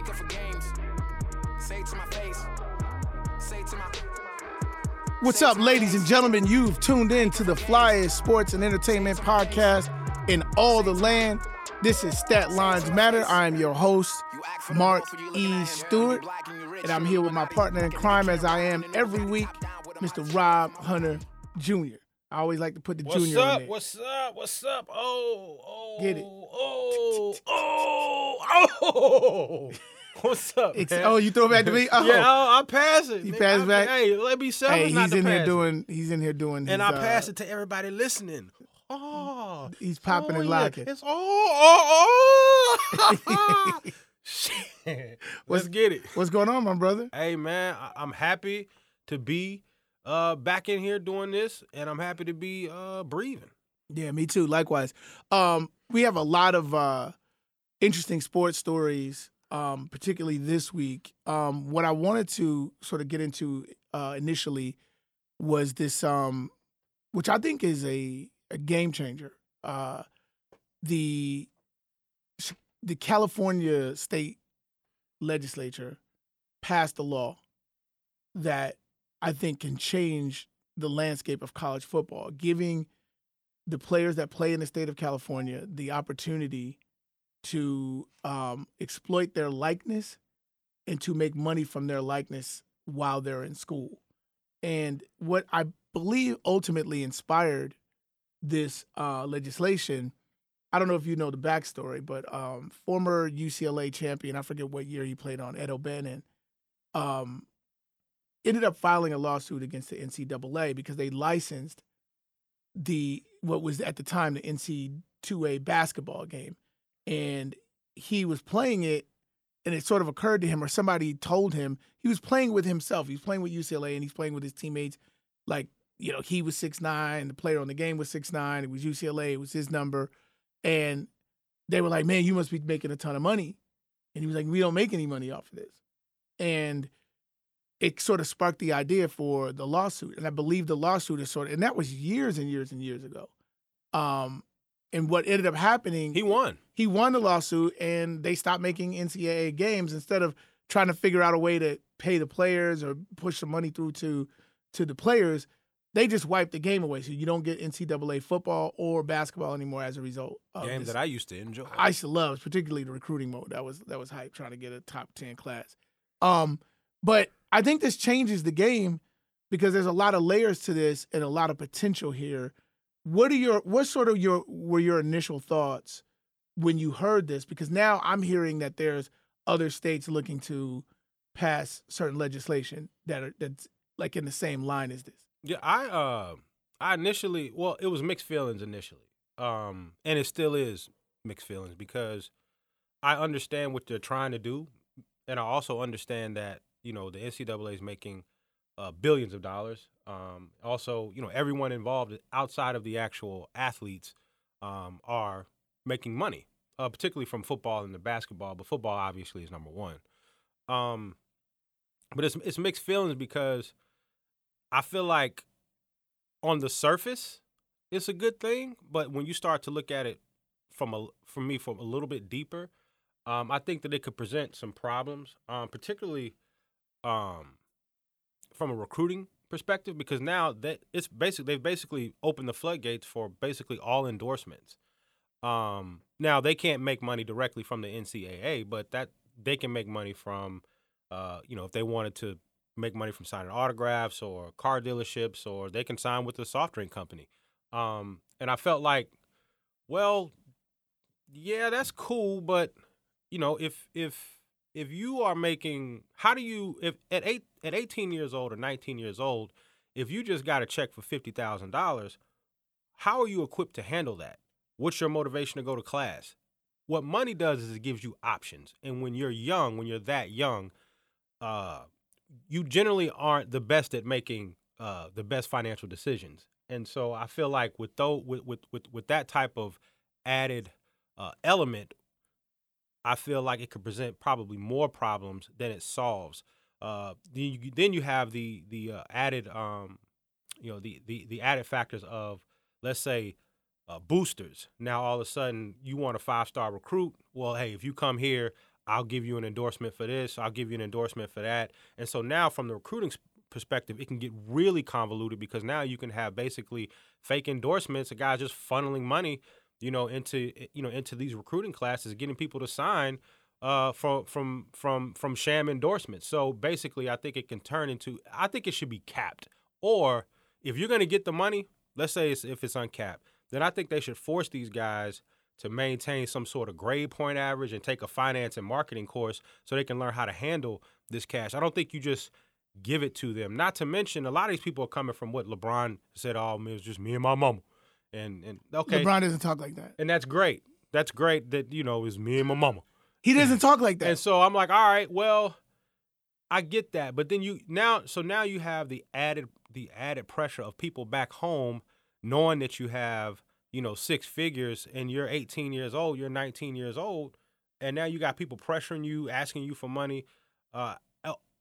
ain't good for games. Say it to my face. Say it to my. What's up, ladies and gentlemen? You've tuned in to the flyest Sports and Entertainment Podcast in all the land. This is Stat Lines Matter. I am your host, Mark E. Stewart, and I'm here with my partner in crime, as I am every week, Mr. Rob Hunter Jr. I always like to put the junior. What's junior up? on there. What's up? What's up? Oh, oh, Get it. Oh, oh, oh. Oh. What's up, oh, you throw it back to me? Oh, yeah, I, I pass it. You nigga. pass I- back? Hey, let me selfish hey, he's in here it. doing. He's in here doing. and his, I pass uh, it to everybody listening. Oh, He's popping oh, and yeah. locking. It's oh, oh, oh. Shit. Let's get it. What's going on, my brother? Hey man, I- I'm happy to be uh back in here doing this, and I'm happy to be uh breathing. Yeah, me too. Likewise. Um, we have a lot of uh, interesting sports stories, um, particularly this week. Um, what I wanted to sort of get into uh, initially was this, um, which I think is a, a game changer. Uh, the the California state legislature passed a law that I think can change the landscape of college football, giving the players that play in the state of California the opportunity to um, exploit their likeness and to make money from their likeness while they're in school. And what I believe ultimately inspired this uh, legislation, I don't know if you know the backstory, but um, former UCLA champion, I forget what year he played on, Ed O'Bannon, um, ended up filing a lawsuit against the NCAA because they licensed the what was at the time the NC2A basketball game, and he was playing it, and it sort of occurred to him, or somebody told him he was playing with himself. He was playing with UCLA, and he's playing with his teammates. Like you know, he was six nine, the player on the game was six nine. It was UCLA, it was his number, and they were like, "Man, you must be making a ton of money," and he was like, "We don't make any money off of this," and it sort of sparked the idea for the lawsuit. And I believe the lawsuit is sort of, and that was years and years and years ago. Um, and what ended up happening, He won. he won the lawsuit and they stopped making NCAA games instead of trying to figure out a way to pay the players or push the money through to to the players. They just wiped the game away, so you don't get NCAA football or basketball anymore as a result. Of Game that I used to enjoy. I used to love, particularly the recruiting mode. That was that was hype trying to get a top ten class. Um, but I think this changes the game because there's a lot of layers to this and a lot of potential here. What are your what sort of your were your initial thoughts when you heard this? Because now I'm hearing that there's other states looking to pass certain legislation that are that's like in the same line as this. Yeah, I uh I initially well, it was mixed feelings initially. Um and it still is mixed feelings because I understand what they're trying to do and I also understand that, you know, the NCAA is making uh billions of dollars. Um also, you know, everyone involved outside of the actual athletes um are making money. Uh particularly from football and the basketball, but football obviously is number 1. Um but it's it's mixed feelings because I feel like on the surface, it's a good thing, but when you start to look at it from a from me from a little bit deeper, um, I think that it could present some problems, um, particularly um, from a recruiting perspective, because now that it's basically they've basically opened the floodgates for basically all endorsements. Um, now they can't make money directly from the NCAA, but that they can make money from, uh, you know, if they wanted to make money from signing autographs or car dealerships, or they can sign with a soft drink company. Um, and I felt like, well, yeah, that's cool, but you know, if if if you are making, how do you if at eight at eighteen years old or nineteen years old, if you just got a check for fifty thousand dollars, how are you equipped to handle that? What's your motivation to go to class? What money does is it gives you options, and when you're young, when you're that young, uh, you generally aren't the best at making uh, the best financial decisions. And so I feel like with though with with with, with that type of added uh, element, I feel like it could present probably more problems than it solves. Uh, then you, then you have the the uh, added um, you know the, the the added factors of let's say uh, boosters. Now all of a sudden you want a five star recruit. Well, hey, if you come here, I'll give you an endorsement for this. I'll give you an endorsement for that. And so now, from the recruiting perspective, it can get really convoluted because now you can have basically fake endorsements, a guy just funneling money, you know, into you know into these recruiting classes, getting people to sign uh, from from from from sham endorsements. So basically, I think it can turn into. I think it should be capped. Or if you're going to get the money, let's say it's, if it's uncapped, then I think they should force these guys to maintain some sort of grade point average and take a finance and marketing course so they can learn how to handle this cash. I don't think you just give it to them. Not to mention, a lot of these people are coming from what LeBron said. Oh, it was just me and my mama, and and okay, LeBron doesn't talk like that, and that's great. That's great that you know was me and my mama. He doesn't talk like that. And so I'm like, all right, well, I get that, but then you now, so now you have the added the added pressure of people back home knowing that you have you know six figures and you're 18 years old, you're 19 years old, and now you got people pressuring you, asking you for money. Uh,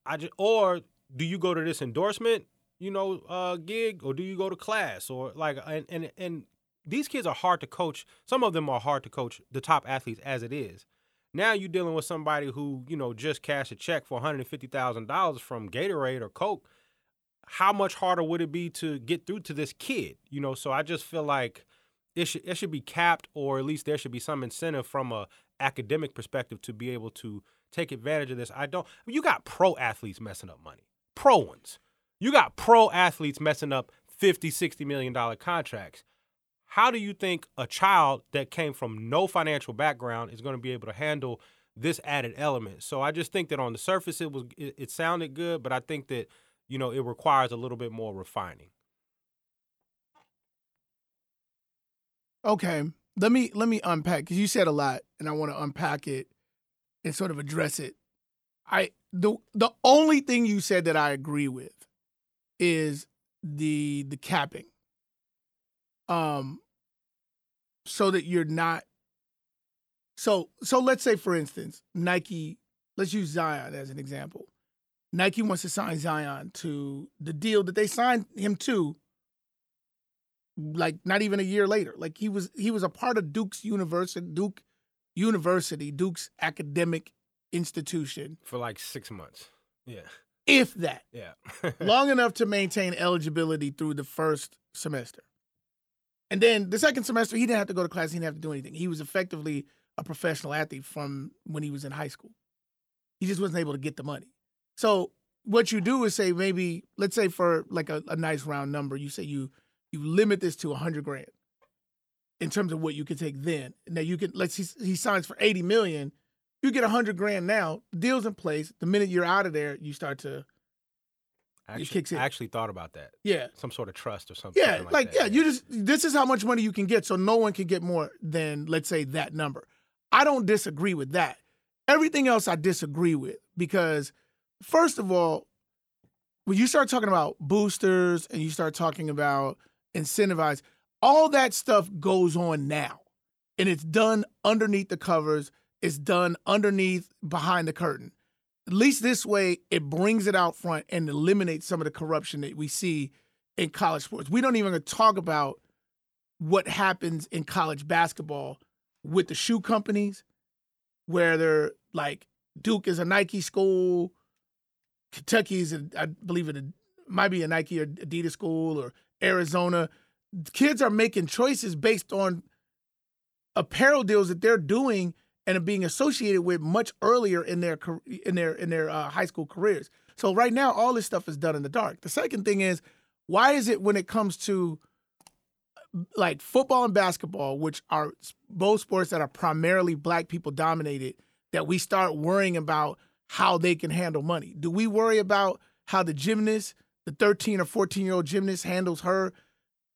I just or do you go to this endorsement, you know, uh, gig, or do you go to class, or like, and and and these kids are hard to coach. Some of them are hard to coach. The top athletes, as it is. Now you're dealing with somebody who you know just cashed a check for one hundred fifty thousand dollars from Gatorade or Coke. How much harder would it be to get through to this kid? You know, so I just feel like it should it should be capped, or at least there should be some incentive from a academic perspective to be able to take advantage of this. I don't. You got pro athletes messing up money pro ones. You got pro athletes messing up 50, 60 million dollar contracts. How do you think a child that came from no financial background is going to be able to handle this added element? So I just think that on the surface it was it, it sounded good, but I think that you know it requires a little bit more refining. Okay, let me let me unpack because you said a lot, and I want to unpack it and sort of address it. I the the only thing you said that I agree with is the the capping. Um so that you're not so so let's say for instance, Nike, let's use Zion as an example. Nike wants to sign Zion to the deal that they signed him to like not even a year later. Like he was he was a part of Duke's University, Duke University, Duke's academic institution for like six months. Yeah. If that. Yeah. long enough to maintain eligibility through the first semester. And then the second semester, he didn't have to go to class, he didn't have to do anything. He was effectively a professional athlete from when he was in high school. He just wasn't able to get the money. So what you do is say maybe, let's say for like a, a nice round number, you say you you limit this to a hundred grand in terms of what you can take then. Now you can let's he, he signs for 80 million you get a hundred grand now, deal's in place. The minute you're out of there, you start to actually, it kicks in. I actually thought about that. Yeah. Some sort of trust or something. Yeah, like, like, that. yeah, you just this is how much money you can get, so no one can get more than let's say that number. I don't disagree with that. Everything else I disagree with because first of all, when you start talking about boosters and you start talking about incentivize, all that stuff goes on now. And it's done underneath the covers is done underneath behind the curtain. At least this way, it brings it out front and eliminates some of the corruption that we see in college sports. We don't even talk about what happens in college basketball with the shoe companies, where they're like Duke is a Nike school, Kentucky is, a, I believe it might be a Nike or Adidas school, or Arizona. Kids are making choices based on apparel deals that they're doing and being associated with much earlier in their in their in their uh, high school careers. So right now, all this stuff is done in the dark. The second thing is, why is it when it comes to like football and basketball, which are both sports that are primarily black people dominated, that we start worrying about how they can handle money? Do we worry about how the gymnast, the 13 or 14 year old gymnast, handles her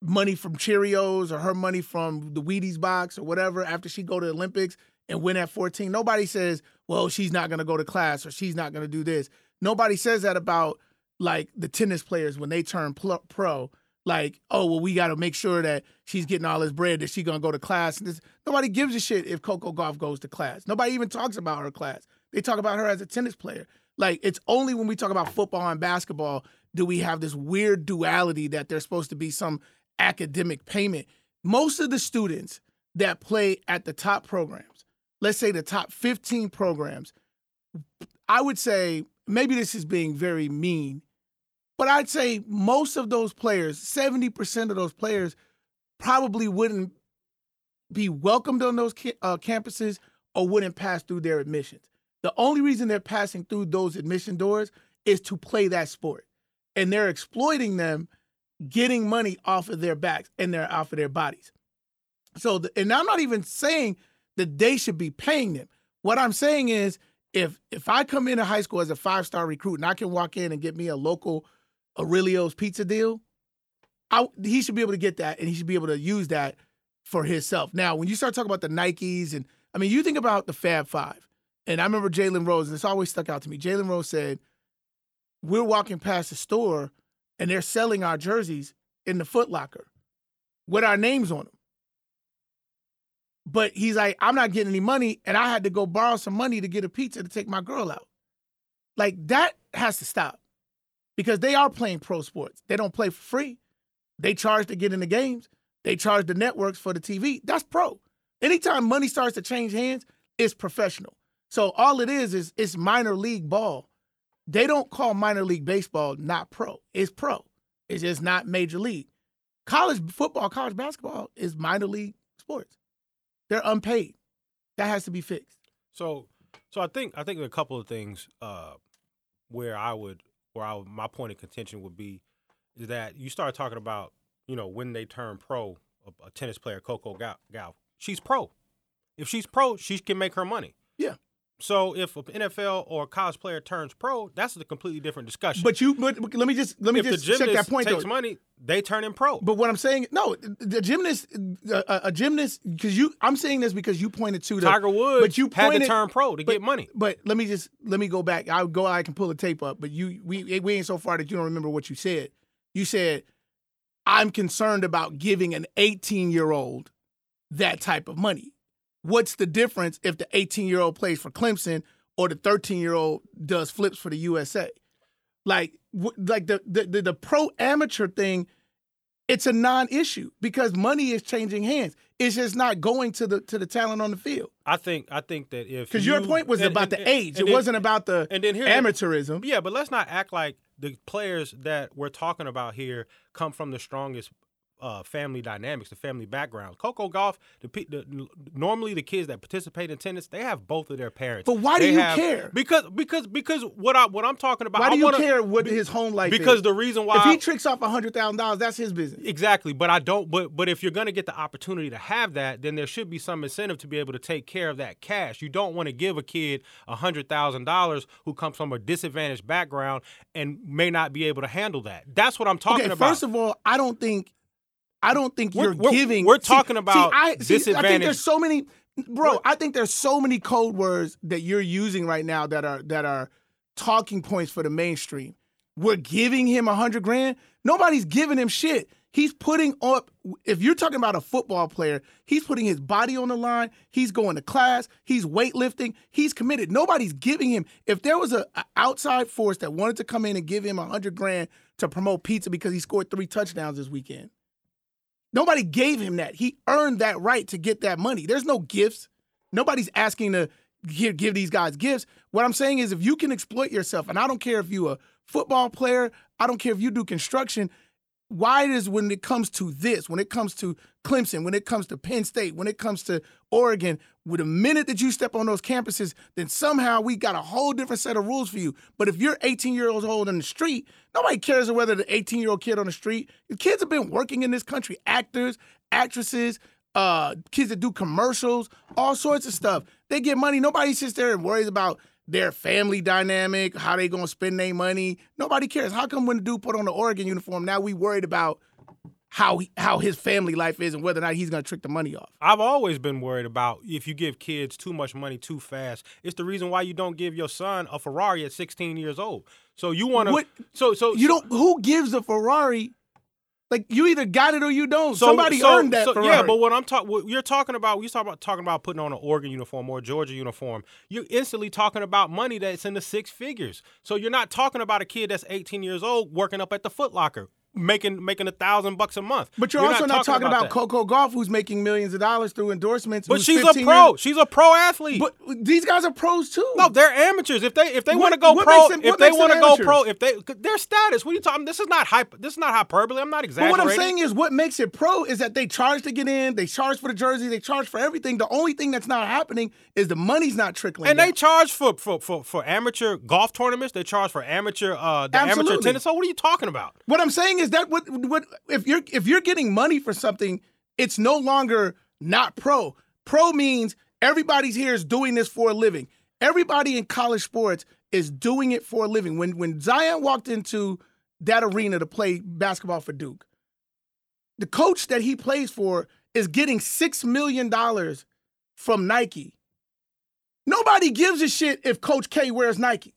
money from Cheerios or her money from the Wheaties box or whatever after she go to the Olympics? And win at 14. Nobody says, well, she's not going to go to class or she's not going to do this. Nobody says that about like the tennis players when they turn pro. Like, oh, well, we got to make sure that she's getting all this bread, that she's going to go to class. And this, nobody gives a shit if Coco Gauff goes to class. Nobody even talks about her class. They talk about her as a tennis player. Like, it's only when we talk about football and basketball do we have this weird duality that there's supposed to be some academic payment. Most of the students that play at the top programs let's say the top 15 programs I would say maybe this is being very mean, but I'd say most of those players, 70% of those players, probably wouldn't be welcomed on those uh, campuses or wouldn't pass through their admissions. The only reason they're passing through those admission doors is to play that sport. And they're exploiting them, getting money off of their backs and their off of their bodies. So, the, and I'm not even saying that they should be paying them. What I'm saying is, if if I come into high school as a five star recruit and I can walk in and get me a local Aurelio's pizza deal, I, he should be able to get that and he should be able to use that for himself. Now, when you start talking about the Nikes and I mean, you think about the Fab Five, and I remember Jalen Rose, and it's always stuck out to me. Jalen Rose said, "We're walking past the store, and they're selling our jerseys in the Foot Locker with our names on them." But he's like, I'm not getting any money, and I had to go borrow some money to get a pizza to take my girl out. Like that has to stop because they are playing pro sports. They don't play for free. They charge to get in the games. They charge the networks for the TV. That's pro. Anytime money starts to change hands, it's professional. So all it is is it's minor league ball. They don't call minor league baseball not pro. It's pro. It's just not major league. College football, college basketball is minor league sports. They're unpaid. That has to be fixed. So, so I think I think a couple of things uh, where I would where I my point of contention would be is that you start talking about you know when they turn pro, a, a tennis player Coco Gauff, she's pro. If she's pro, she can make her money. Yeah. So if an NFL or college player turns pro, that's a completely different discussion. But you, but, but let me just let me if just the check that point takes though. money, they turn in pro. But what I'm saying, no, the gymnast, a, a gymnast, because you, I'm saying this because you pointed to the Tiger Woods but you had to turn pro to but- get money. But let me just let me go back. I'll go. I can pull the tape up. But you, we we ain't so far that you don't remember what you said. You said, "I'm concerned about giving an 18 year old that type of money." What's the difference if the 18 year old plays for Clemson or the 13 year old does flips for the USA? Like, wh- like the the the, the pro amateur thing. It's a non-issue because money is changing hands. It's just not going to the to the talent on the field. I think I think that if Because your point was and- about and- the and- age. it then- wasn't about the and then here amateurism. Yeah, but let's not act like the players that we're talking about here come from the strongest uh, family dynamics, the family background. Coco Gauff, the, the normally the kids that participate in tennis, they have both of their parents. But why do They you have- care? Because because because what I what I'm talking about. Why I do you wanna- care what his home life is? Because the reason why if he tricks off hundred thousand dollars, that's his business. Exactly, but I don't. But but if you're going to get the opportunity to have that, then there should be some incentive to be able to take care of that cash. You don't want to give a kid a hundred thousand dollars who comes from a disadvantaged background and may not be able to handle that. That's what I'm talking Okay, about. first of all, I don't think, I don't think We're- you're we're- giving. we're talking about see, I, see, I think there's so many, bro. I think there's so many code words that you're using right now that are that are talking points for the mainstream. We're giving him a hundred grand. Nobody's giving him shit. He's putting up. If you're talking about a football player, he's putting his body on the line. He's going to class. He's weightlifting. He's committed. Nobody's giving him. If there was a, a outside force that wanted to come in and give him a hundred grand to promote pizza because he scored three touchdowns this weekend, nobody gave him that. He earned that right to get that money. There's no gifts. Nobody's asking to give, give these guys gifts. What I'm saying is, if you can exploit yourself, and I don't care if you're a football player, I don't care if you do construction. Why does when it comes to this, when it comes to Clemson, when it comes to Penn State, when it comes to Oregon, with a minute that you step on those campuses, then somehow we got a whole different set of rules for you. But if you're 18 years old on the street, nobody cares whether the 18 year old kid on the street. The kids have been working in this country, actors, actresses, uh, kids that do commercials, all sorts of stuff. They get money. Nobody sits there and worries about their family dynamic, how they gonna spend their money. Nobody cares. How come when the dude put on the Oregon uniform, now we worried about how he, how his family life is and whether or not he's gonna trick the money off? I've always been worried about if you give kids too much money too fast. It's the reason why you don't give your son a Ferrari at 16 years old. So you want to. So so You don't. Who gives a Ferrari? Like you either got it or you don't. So, Somebody so- earned that so-. Yeah, but what I'm talking, you're talking about, we talk about talking about putting on an Oregon uniform or a Georgia uniform. You're instantly talking about money that's in the six figures. So you're not talking about a kid that's 18 years old working up at the Foot Locker. Making making a thousand bucks a month. But you're, also not, talking, about, Coco Gauff, who's making millions of dollars through endorsements. But she's a pro. years- She's a pro athlete. But these guys are pros too. no, they're amateurs. If they if they want to go pro, them- if they want to go pro, if they their status. What are you talking? This is not hype. This is not hyperbole. I'm not But exaggerating. what I'm saying is, what makes it pro is that they charge to get in, they charge for the jersey, they charge for everything. The only thing that's not happening is the money's not trickling. and down. they charge for, for for for amateur golf tournaments. They charge for amateur uh the amateur tennis. So what are you talking about? What I'm saying is that what what if you're if you're getting money for something, it's no longer not pro. Pro means everybody's here is doing this for a living. Everybody in college sports is doing it for a living. When when Zion walked into that arena to play basketball for Duke, the coach that he plays for is getting six million dollars from Nike. Nobody gives a shit if Coach K wears Nikes.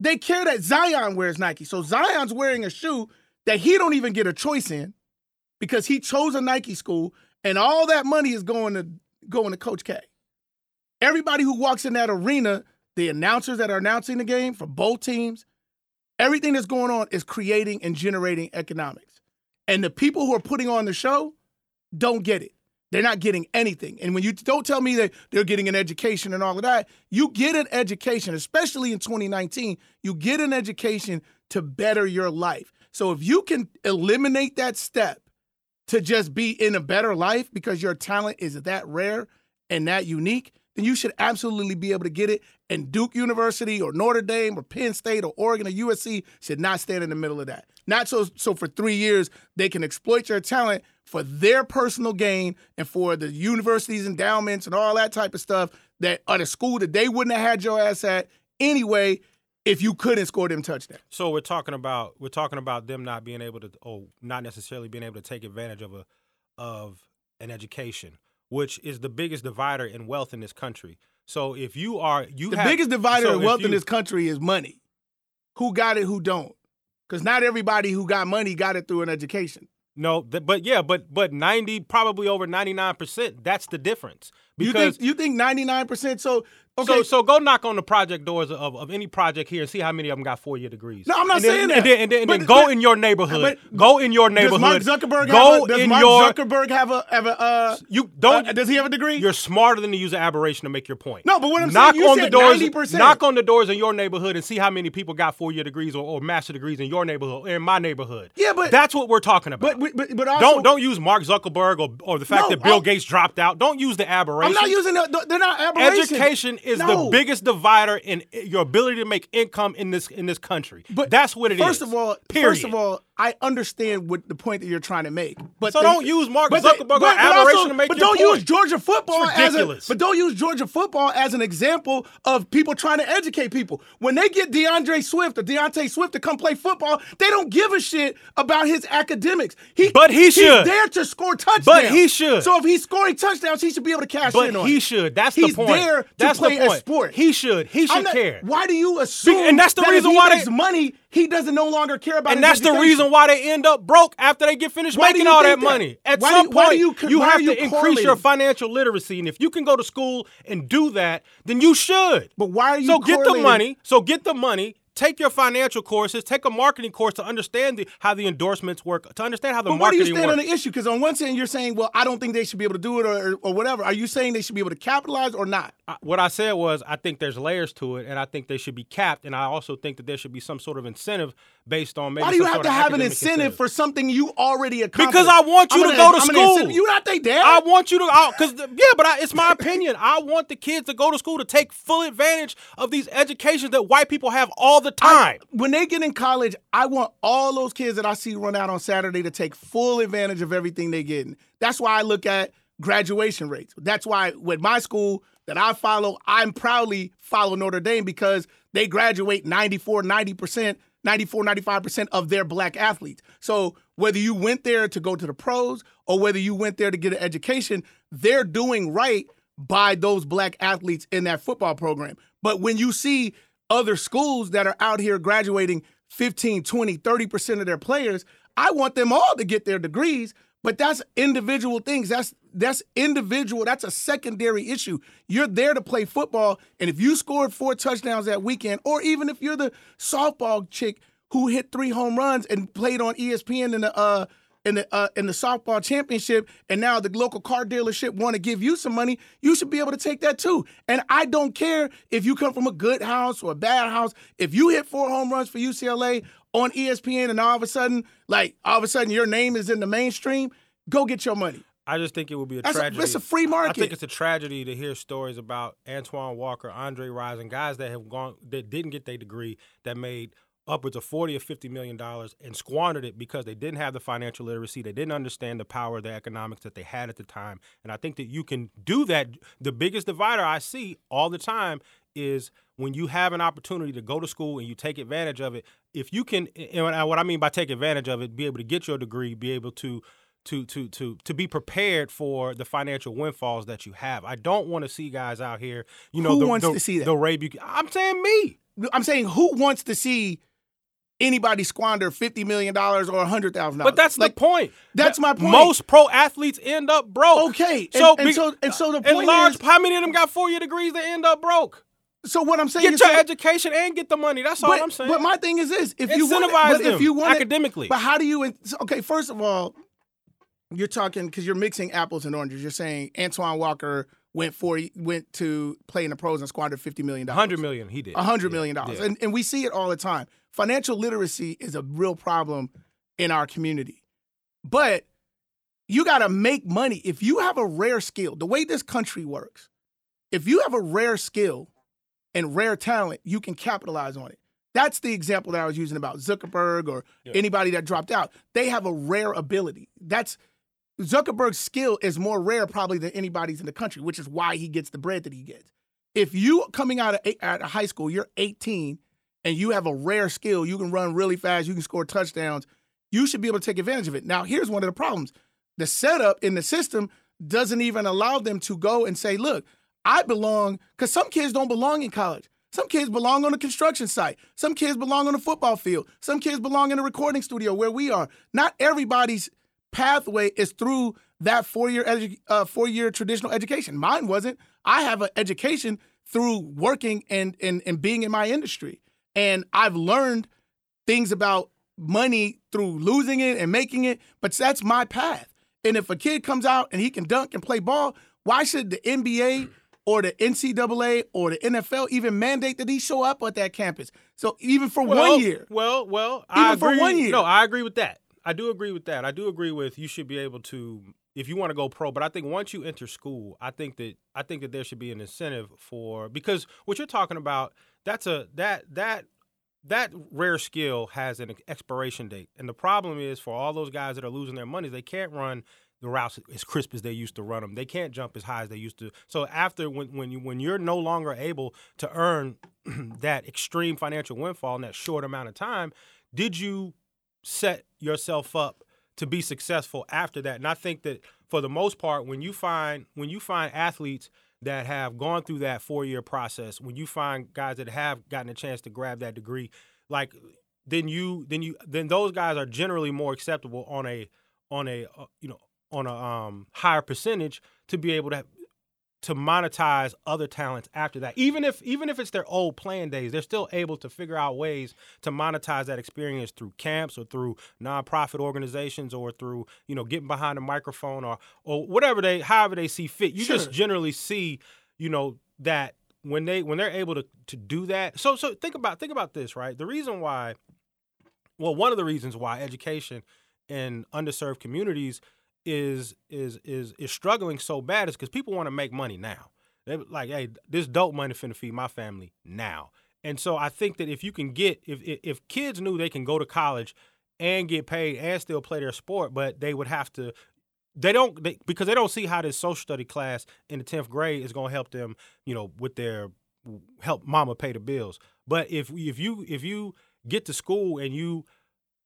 They care that Zion wears Nike. So Zion's wearing a shoe that he don't even get a choice in because he chose a Nike school and all that money is going to going to Coach K. Everybody who walks in that arena, the announcers that are announcing the game for both teams, everything that's going on is creating and generating economics. And the people who are putting on the show don't get it. They're not getting anything. And when you don't tell me that they're getting an education and all of that, you get an education, especially in 2019, you get an education to better your life. So if you can eliminate that step to just be in a better life because your talent is that rare and that unique, then you should absolutely be able to get it. And Duke University or Notre Dame or Penn State or Oregon or USC should not stand in the middle of that. Not so so for three years they can exploit your talent for their personal gain and for the university's endowments and all that type of stuff that are the school that they wouldn't have had your ass at anyway if you couldn't score them touchdowns. So we're talking about we're talking about them not being able to, or not necessarily being able to take advantage of a of an education, which is the biggest divider in wealth in this country. So if you are you The have, biggest divider so of if wealth in this country is money. Who got it, who don't. Because not everybody who got money got it through an education. No, th- but yeah, but but ninety, probably over ninety nine percent. That's the difference. You Because think you think ninety nine percent? So okay, so so go knock on the project doors of, of any project here and see how many of them got four year degrees. No, I'm not and then, saying And that. then, and then, and then go but- in your neighborhood. but- go in your does neighborhood. Mark Zuckerberg go have a, does in Mark your. Zuckerberg have a have a uh, you don't. uh, does he have a degree? You're smarter than to use an aberration to make your point. No, but what I'm knock saying, you on the doors. 90%. Knock on the doors in your neighborhood and see how many people got four year degrees or, or master degrees in your neighborhood, or in my neighborhood. Yeah, but- that's what we're talking about. but, but but also don't don't use Mark Zuckerberg or, or the fact No, that Bill I'll- Gates dropped out. Don't use the aberration. I'm not using the, they're not aberrations. Education is No. the biggest divider in your ability to make income in this in this country. But that's what it is. first of all, period. first of all, I understand what the point that you're trying to make. But So the- don't use Mark but Zuckerberg or but aberration also- to make But don't point. use Georgia football as a, ridiculous. but don't use Georgia football as an example of people trying to educate people. When they get D'Andre Swift or Deontay Swift to come play football, they don't give a shit about his academics. He, But he should. he's there to score touchdowns. But he should. So if he's scoring touchdowns, he should be able to cash but in on he should. That's He's the point. there to that's play the point. a sport. He should. He should not- care. Why do you assume? and that's the that reason why they- money, he doesn't no longer care about. and that's the reason why they end up broke after they get finished Why making all that that? money. At Why some you- point, do you have you to increase your financial literacy, and if you can go to school and do that, then you should. But why are you So get the money. So get the money. Take your financial courses. Take a marketing course to understand the, how the endorsements work. To understand how the marketing. But where do you stand on the issue? Because on one hand, you're saying, well, I don't think they should be able to do it or, or whatever. Are you saying they should be able to capitalize or not? I- what I said was I think there's layers to it, and I think they should be capped, and I also think that there should be some sort of incentive based on maybe. Why do you have to have an incentive incentive. for something you already accomplished? Because I want you I'm to gonna- go to I'm school. You not they dad? I want you to, because yeah, but I, it's my opinion. I want the kids to go to school to take full advantage of these educations that white people have all the time. when they get in college, I want all those kids that I see run out on Saturday to take full advantage of everything they getting. That's why I look at graduation rates. That's why with my school that I follow, I'm proudly follow Notre Dame because they graduate 94, 90%, 94, 95% of their black athletes. So whether you went there to go to the pros or whether you went there to get an education, they're doing right by those black athletes in that football program. But when you see other schools that are out here graduating 15, 20, 30% of their players, I want them all to get their degrees, but that's individual things. That's that's individual. That's a secondary issue. You're there to play football, and if you scored four touchdowns that weekend, or even if you're the softball chick who hit three home runs and played on ESPN in the uh in the uh, in the softball championship, and now the local car dealership want to give you some money, you should be able to take that too. And I don't care if you come from a good house or a bad house. If you hit four home runs for UCLA on ESPN, and all of a sudden, like all of a sudden, your name is in the mainstream, go get your money. I just think it would be a That's a, tragedy. it's a free market. I think it's a tragedy to hear stories about Antoine Walker, Andre Rison, guys that have gone that didn't get their degree that made upwards of forty or fifty million dollars and squandered it because they didn't have the financial literacy, they didn't understand the power of the economics that they had at the time. And I think that you can do that. The biggest divider I see all the time is when you have an opportunity to go to school and you take advantage of it. If you can, and what I mean by take advantage of it, be able to get your degree, be able to to to to to be prepared for the financial windfalls that you have. I don't want to see guys out here, you know, Who the, wants the, to see that? The Ray Buch- I'm saying me. I'm saying who wants to see anybody squander fifty million dollars or hundred thousand dollars? But that's like, the point. that's That my point. Most pro athletes end up broke. Okay, so and be- so- and so the in point large, is- how many of them got four year degrees that end up broke? So what I'm saying Get is your so- education and get the money. That's all but, I'm saying. But my thing is this: if you want, it- Incentivize but if them you want academically. but how do you? Okay, first of all, you're talking because you're mixing apples and oranges. You're saying Antoine Walker went for went to play in the pros and squandered fifty million dollars. hundred million, he did. A hundred Yeah, million dollars, yeah. and and we see it all the time. Financial literacy is a real problem in our community, but you got to make money if you have a rare skill. The way this country works, if you have a rare skill and rare talent, you can capitalize on it. That's the example that I was using about Zuckerberg or anybody that dropped out. They have a rare ability. That's Zuckerberg's skill is more rare probably than anybody's in the country, which is why he gets the bread that he gets. If you coming out of out of high school, you're 18 and you have a rare skill, you can run really fast, you can score touchdowns, you should be able to take advantage of it. Now, here's one of the problems. The setup in the system doesn't even allow them to go and say, look, I belong, because some kids don't belong in college. Some kids belong on a construction site. Some kids belong on a football field. Some kids belong in a recording studio where we are. Not everybody's pathway is through that four-year edu- uh, four-year traditional education. Mine wasn't. I have an education through working and, and and being in my industry, and I've learned things about money through losing it and making it. But that's my path. And if a kid comes out and he can dunk and play ball, why should the NBA or the NCAA or the NFL even mandate that he show up at that campus? So even for Well, one year, Well, well, I Even for agree. one year. No, I agree with that. I do agree with that. I do agree with you should be able to if you want to go pro, but I think once you enter school, I think that I think that there should be an incentive for because what you're talking about, that's a that that that rare skill has an expiration date. And the problem is for all those guys that are losing their money, they can't run the routes as crisp as they used to run them. They can't jump as high as they used to. So after when when you when you're no longer able to earn that extreme financial windfall in that short amount of time, did you set yourself up to be successful after that? And I think that for the most part, when you find when you find athletes that have gone through that four year process, when you find guys that have gotten a chance to grab that degree, like then you then you then those guys are generally more acceptable on a on a uh, you know on a um, higher percentage to be able to to monetize other talents after that. Even if even if it's their old playing days, they're still able to figure out ways to monetize that experience through camps or through nonprofit organizations or through, you know, getting behind a microphone or or whatever they however they see fit. You just generally see, you know, that when they when they're able to to do that. So so think about think about this, right? The reason why well, one of the reasons why education in underserved communities is is is is struggling so bad is because people want to make money now. They like, hey, this dope money finna feed my family now. And so I think that if you can get if if, kids knew they can go to college and get paid and still play their sport, but they would have to they don't they, because they don't see how this social study class in the 10th grade is going to help them, you know, with their help mama pay the bills. But if if you if you get to school and you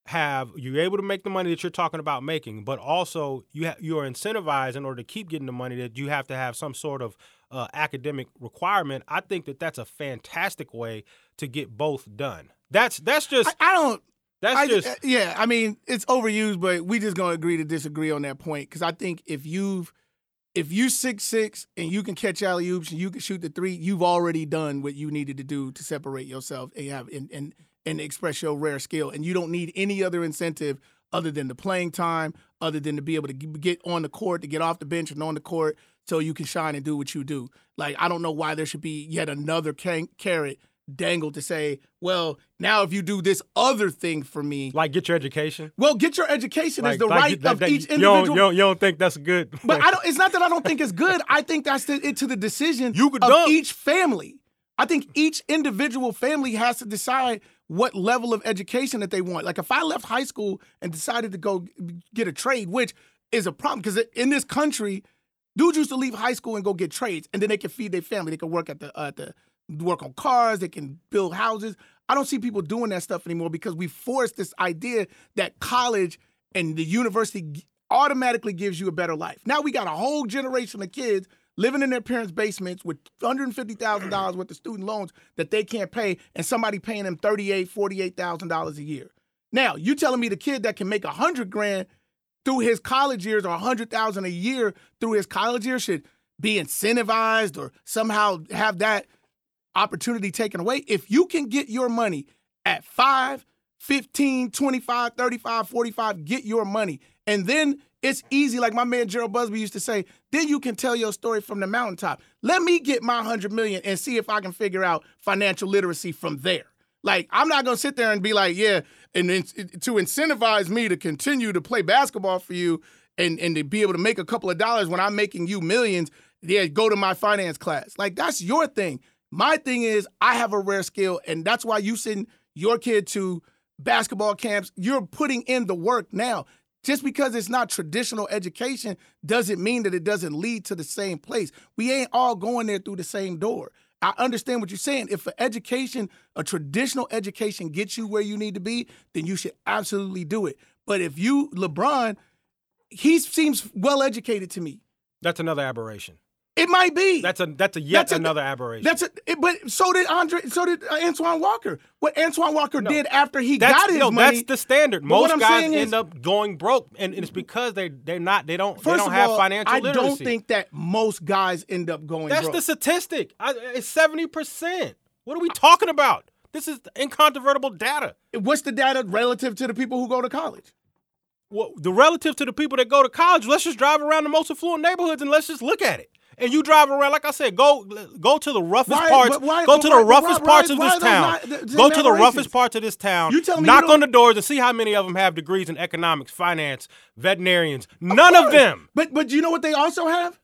have you're able to make the money that you're talking about making, but also you ha- you're incentivized in order to keep getting the money that you have to have some sort of uh, academic requirement. I think that that's a fantastic way to get both done. That's that's just I, I don't. that's I, just uh, yeah, I mean it's overused, but we just gonna agree to disagree on that point because I think if you've if you six six and you can catch alley oops and you can shoot the three, you've already done what you needed to do to separate yourself and have and and and express your rare skill. And you don't need any other incentive other than the playing time, other than to be able to get on the court, to get off the bench and on the court so you can shine and do what you do. Like, I don't know why there should be yet another can- carrot dangled to say, well, now if you do this other thing for me, Like get your education. well, get your education Like, is the like, right that- of that- each you don't, individual. you, don't, you don't think that's good? But I don't. It's not that I don't think it's good. I think that's the, it to the decision You could of dunk. each family. I think each individual family has to decide what level of education that they want. Like if I left high school and decided to go get a trade, which is a problem because in this country, dudes used to leave high school and go get trades, and then they can feed their family. They can work at the uh, the work on cars. They can build houses. I don't see people doing that stuff anymore because we forced this idea that college and the university automatically gives you a better life. Now we got a whole generation of kids living in their parents' basements with $150,000 worth of student loans that they can't pay and somebody paying them $38,000, $48,000 a year. Now, you telling me the kid that can make a 100 grand through his college years or 100,000 a year through his college years should be incentivized or somehow have that opportunity taken away. If you can get your money at 5, 15, 25, 35, 45, get your money. And then it's easy, like my man Gerald Busby used to say, then you can tell your story from the mountaintop. Let me get my 100 million and see if I can figure out financial literacy from there. Like, I'm not to sit there and be like, yeah, and then to incentivize me to continue to play basketball for you and, and to be able to make a couple of dollars when I'm making you millions, yeah, go to my finance class. Like, that's your thing. My thing is, I have a rare skill, and that's why you send your kid to basketball camps. You're putting in the work now. Just because it's not traditional education doesn't mean that it doesn't lead to the same place. We ain't all going there through the same door. I understand what you're saying. If an education, a traditional education gets you where you need to be, then you should absolutely do it. But if you, LeBron, he seems well educated to me. That's another aberration. It might be. That's a that's a yet That's a- another aberration. That's a, it, but so did Andre. So did uh, Antoine Walker. What Antoine Walker No. did after he got his no, money. that's the standard. Most guys end is- up going broke, and it's because they they're not they don't they First don't have all, financial I literacy. don't think that most guys end up going. Broke. That's broke. the statistic. I, it's seventy percent. What are we talking about? This is incontrovertible data. What's the data relative to the people who go to college? Well, the relative to the people that go to college, let's just drive around the most affluent neighborhoods and let's just look at it. And you drive around, like I said, go go to the roughest Why- parts. why- go to why- the but roughest why- parts why- of why this town. not- go to the roughest parts of this town. You telling me knock on the doors and see how many of them have degrees in economics, finance, veterinarians. None of course. them. But but you know what they also have?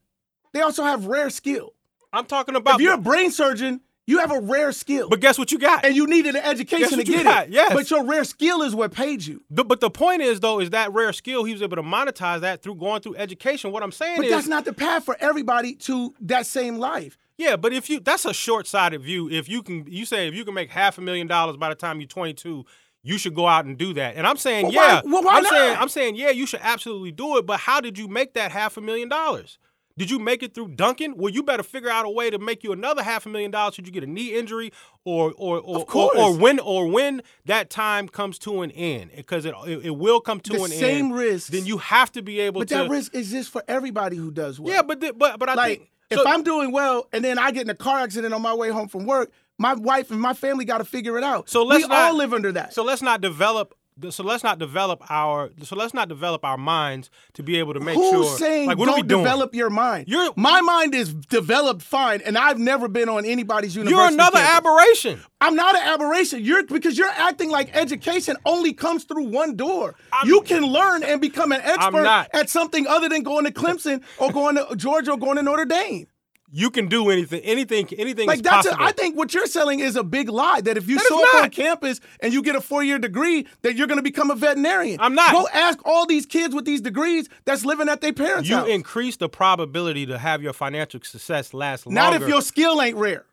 They also have rare skill. I'm talking about. If you're a brain surgeon, you have a rare skill. but guess what you got? and you needed an education to get got, it. yes. But your rare skill is what paid you. The- but the point is, though, is that rare skill he was able to monetize that through going through education. What I'm saying But is, But that's not the path for everybody to that same life. Yeah, but if you that's a short-sighted view. If you can you say if you can make half a million dollars by the time you're 22, you should go out and do that. And I'm saying, Well, why- yeah. well, why I'm saying not? I'm saying, yeah, you should absolutely do it, but how did you make that half a million dollars? Did you make it through Duncan? Well, you better figure out a way to make you another half a million dollars should you get a knee injury or or or, or, or when or when that time comes to an end because it, it it will come to The an same end. risks. Then you have to be able But to But that risk exists for everybody who does well. Yeah, but th- but but I like think if I'm doing well and then I get in a car accident on my way home from work, my wife and my family got to figure it out. So let's we not- all live under that. So let's not develop. So let's not develop our. So let's not develop our minds to be able to make Who's sure. saying like, what don't are we doing? develop your mind? You're- my mind is developed fine, and I've never been on anybody's university. You're another campus. aberration. I'm not an aberration. You're because you're acting like education only comes through one door. you can learn and become an expert at something other than going to Clemson or going to Georgia or going to Notre Dame. You can do anything. Anything. Anything Like is that's a. I think what you're selling is a big lie that if you That show up on campus and you get a four year degree, that you're going to become a veterinarian. I'm not. Go ask all these kids with these degrees that's living at their parents' you house. increase the probability to have your financial success last Not longer. if your skill ain't rare.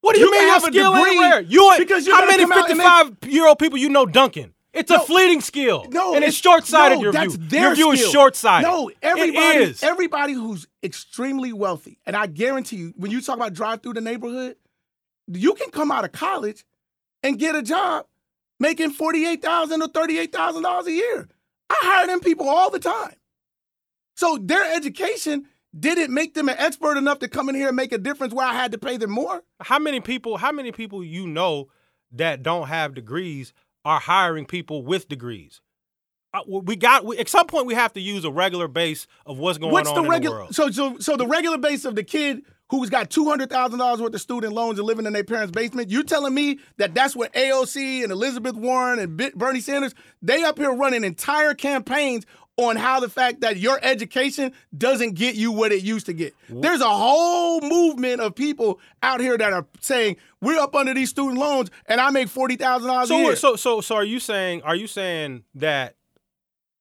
what do you, you mean can your have a skill ain't rare? You ain't- because you're how many come out and 55 year old people you know dunking? It's a fleeting skill. No, and it's it's- short sighted. no, your that's view. Their your view skill. is short sighted. No, everybody, everybody who's extremely wealthy, and I guarantee you, when you talk about drive through the neighborhood, you can come out of college and get a job making forty eight thousand or thirty eight thousand dollars a year. I hire them people all the time. So their education didn't make them an expert enough to come in here and make a difference where I had to pay them more. how many people how many people you know that don't have degrees are hiring people with degrees. Uh, we got we, at some point we have to use a regular base of what's going What's on the in the world. So, so, so the regular base of the kid who's got two hundred thousand dollars worth of student loans and living in their parents' basement. You telling me that that's what AOC and Elizabeth Warren and Bernie Sanders they up here running entire campaigns on how the fact that your education doesn't get you what it used to get. There's a whole movement of people out here that are saying we're up under these student loans and I make forty thousand dollars a So year. so so so are you saying are you saying that?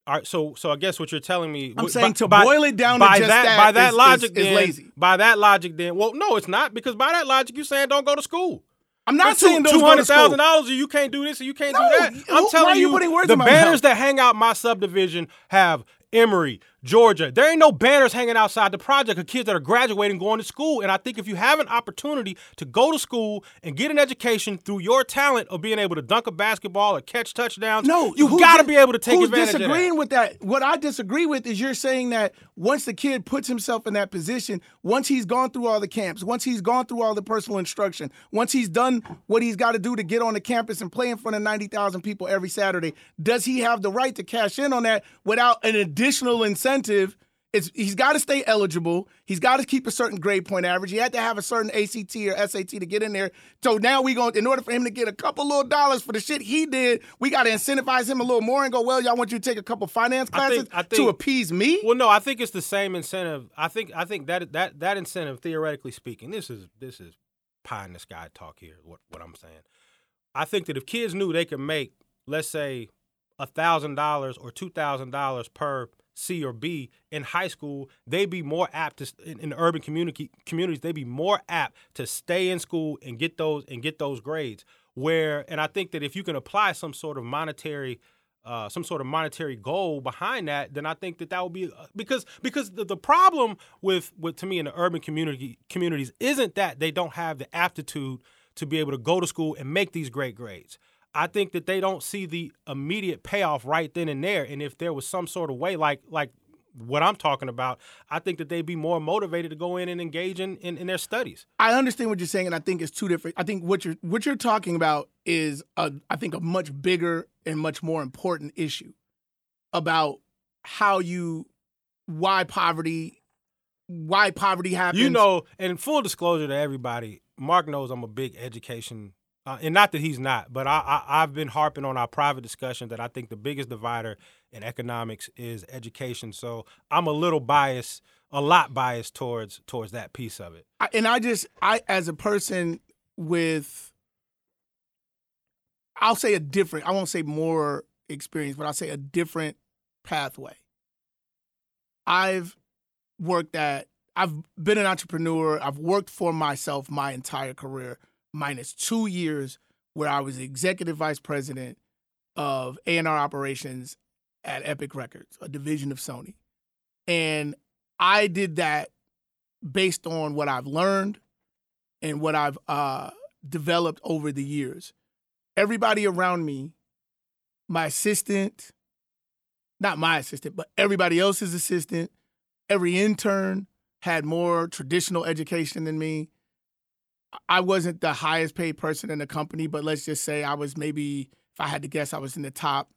Are, so so I guess what you're telling me. I'm by- saying to by- boil it down to by just that, that by that is- is- logic is then, lazy. By that logic then, well, no, it's not because by that logic you're saying don't go to school. I'm not saying two hundred thousand dollars, you can't do this, and you can't No, do that. I'm why telling you words the banners that hang out my subdivision have Emory, Georgia. There ain't no banners hanging outside the project of kids that are graduating, going to school. And I think if you have an opportunity to go to school and get an education through your talent of being able to dunk a basketball or catch touchdowns, No, you got to be able to take who's advantage of disagreeing that. with that? What I disagree with is you're saying that once the kid puts himself in that position, once he's gone through all the camps, once he's gone through all the personal instruction, once he's done what he's got to do to get on the campus and play in front of 90,000 people every Saturday, does he have the right to cash in on that without an additional incentive? It's, he's got to stay eligible. He's got to keep a certain grade point average. He had to have a certain ACT or SAT to get in there. So now we going in order for him to get a couple little dollars for the shit he did, we got to incentivize him a little more and go, well, y'all want you to take a couple finance I classes think- I to appease me. Well, no, I think it's the same incentive. I think I think that that that incentive, theoretically speaking, this is this is pie in the sky talk here. What what I'm saying, I think that if kids knew they could make, let's say, a thousand dollars or two thousand dollars per C or B in high school, they'd be more apt to in, in urban community communities. They'd be more apt to stay in school and get those and get those grades. Where and I think that if you can apply some sort of monetary uh, some sort of monetary goal behind that, then I think that that would be uh, because because the, the problem with with to me in the urban community communities isn't that they don't have the aptitude to be able to go to school and make these great grades. I think that they don't see the immediate payoff right then and there. And if there was some sort of way, like like what I'm talking about, I think that they'd be more motivated to go in and engage in, in, in their studies. I understand what you're saying, and I think it's two different. I think what you're what you're talking about is a, I think a much bigger and much more important issue about how you why poverty why poverty happens. You know, and full disclosure to everybody, Mark knows I'm a big education, uh, and not that he's not, but I, I I've been harping on our private discussion that I think the biggest divider in economics is education. So I'm a little biased, a lot biased towards towards that piece of it. I, and I just I as a person with I'll say a different I won't say more experience, but I'll say a different pathway. I've worked at I've been an entrepreneur. I've worked for myself my entire career, minus two years where I was executive vice president of A&R operations at Epic Records, a division of Sony. And I did that based on what I've learned and what I've uh, developed over the years. Everybody around me, my assistant, not my assistant, but everybody else's assistant, every intern had more traditional education than me. I wasn't the highest paid person in the company, but let's just say I was maybe, if I had to guess, I was in the top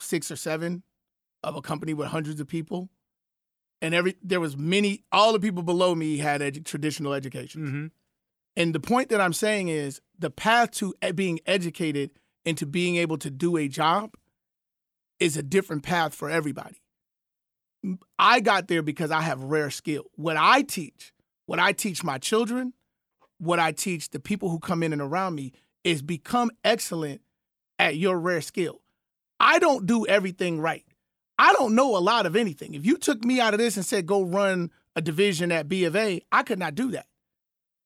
six or seven of a company with hundreds of people. And every there was many all the people below me had edu- traditional education. Mm-hmm. and the point that i'm saying is the path to being educated and to being able to do a job is a different path for everybody. I got there because i have rare skill. What i teach what i teach my children what i teach the people who come in and around me is become excellent at your rare skill i don't do everything right I don't know a lot of anything. If you took me out of this and said go run a division at B of A, I could not do that.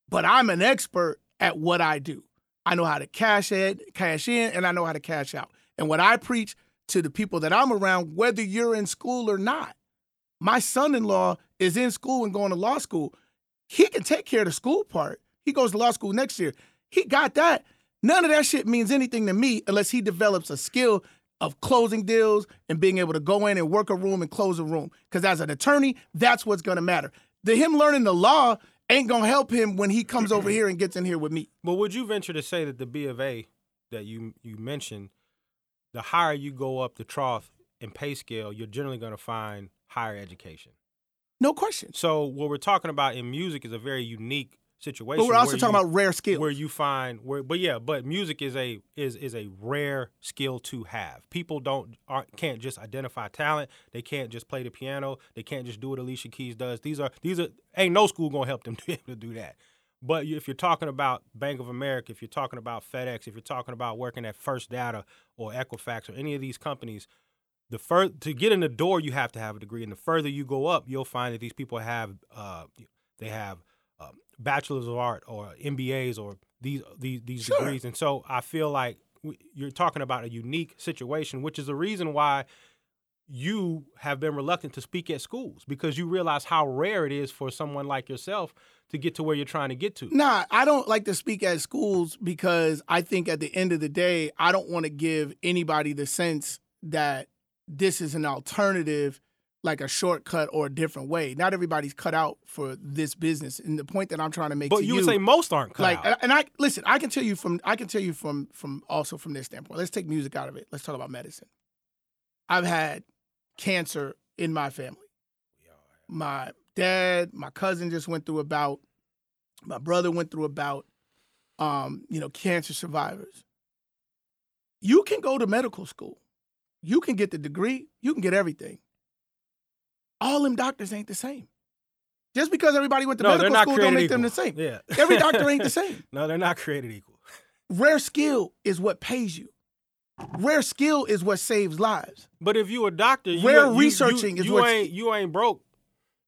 But I'm an expert at what I do. I know how to cash in, cash in, and I know how to cash out. And what I preach to the people that I'm around, whether you're in school or not, my son-in-law is in school and going to law school. He can take care of the school part. He goes to law school next year. He got that. None of that shit means anything to me unless he develops a skill of closing deals and being able to go in and work a room and close a room. Because as an attorney, that's what's going to matter. The him learning the law ain't gonna help him when he comes over here and gets in here with me. But would you venture to say that the B of A that you you mentioned, the higher you go up the trough in pay scale, you're generally going to find higher education. No question. So what we're talking about in music is a very unique situation. But we're also talking you- about rare skills. where you find where but yeah but music is a is is a rare skill to have people don't aren't can't just identify talent they can't just play the piano they can't just do what alicia keys does these are these are ain't no school gonna help them to be able to do that but if you're talking about bank of america if you're talking about fedex if you're talking about working at first data or equifax or any of these companies the fur to get in the door you have to have a degree and the further you go up you'll find that these people have uh they have um, bachelors of art or MBAs or these these these Sure. degrees, and so I feel like you're talking about a unique situation, which is the reason why you have been reluctant to speak at schools because you realize how rare it is for someone like yourself to get to where you're trying to get to. Nah, I don't like to speak at schools because I think at the end of the day, I don't want to give anybody the sense that this is an alternative, like a shortcut or a different way. Not everybody's cut out for this business. And the point that I'm trying to make But to you would say most aren't cut like out. and I listen, I can tell you from I can tell you from from also from this standpoint. Let's take music out of it. Let's talk about medicine. I've had cancer in my family. My dad, my cousin just went through a bout. My brother went through a bout. Um, you know, cancer survivors. You can go to medical school. You can get the degree. You can get everything. All them doctors ain't the same. Just because everybody went to no, medical school don't make equal. them the same. Yeah, Every doctor ain't the same. no, they're not created equal. Rare skill is what pays you. Rare skill is what saves lives. But if you a doctor, you, Rare you- researching you, is you ain't you ain't broke.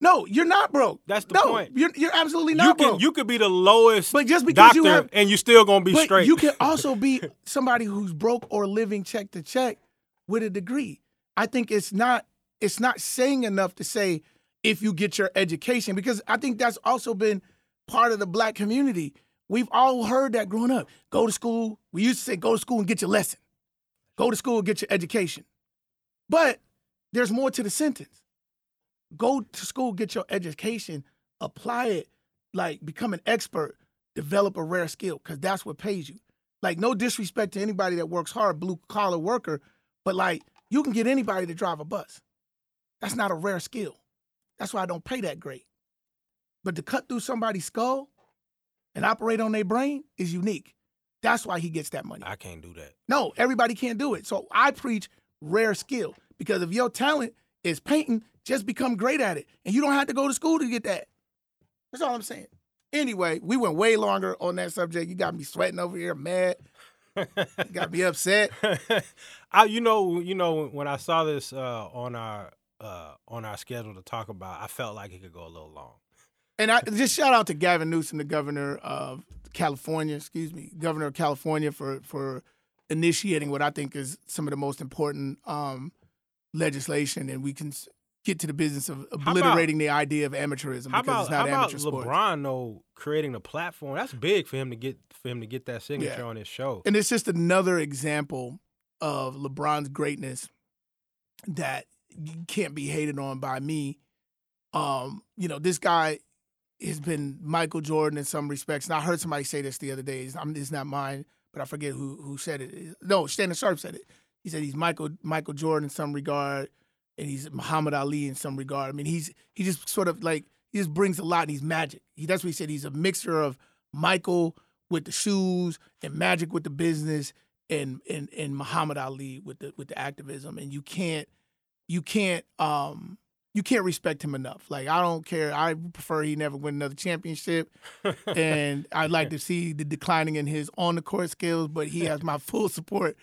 No, you're not broke. That's the no, point. You're, you're absolutely You not can broke. you could be the lowest But just because doctor you have- and you're still gonna be but straight. you can also be somebody who's broke or living check to check with a degree. I think it's not it's not saying enough to say if you get your education because I think that's also been part of the black community. We've all heard that growing up. Go to school. We used to say go to school and get your lesson. Go to school and get your education. But there's more to the sentence. Go to school, get your education, apply it, like become an expert, develop a rare skill, because that's what pays you. Like, no disrespect to anybody that works hard, blue collar worker, but like, you can get anybody to drive a bus. That's not a rare skill. That's why I don't pay that great. But to cut through somebody's skull and operate on their brain is unique. That's why he gets that money. I can't do that. No, everybody can't do it. So I preach rare skill because if your talent is painting, just become great at it. And you don't have to go to school to get that. That's all I'm saying. Anyway, we went way longer on that subject. You got me sweating over here, mad. Got me upset. I, you know, you know, when I saw this uh, on our uh, on our schedule to talk about, I felt like it could go a little long. And I just shout out to Gavin Newsom, the governor of California, excuse me, governor of California for for initiating what I think is some of the most important um, legislation, and we can get to the business of about- obliterating the idea of amateurism because about it's not how about amateur sports. LeBron though creating a platform? That's big for him to get for him to get that signature Yeah. on his show. And it's just another example of LeBron's greatness that can't be hated on by me. Um, you know, this guy has been Michael Jordan in some respects. And I heard somebody say this the other day. It's, I'm, it's not mine, but I forget who who said it. No, Shannon Sharpe said it. He said he's Michael Michael Jordan in some regard, and he's Muhammad Ali in some regard. I mean, he's he just sort of like he just brings a lot. And he's magic. He that's what he said. He's a mixture of Michael with the shoes and Magic with the business and and and Muhammad Ali with the with the activism. And you can't you can't um you can't respect him enough. Like I don't care. I prefer he never win another championship. and I'd like to see the declining in his on the court skills, but he has my full support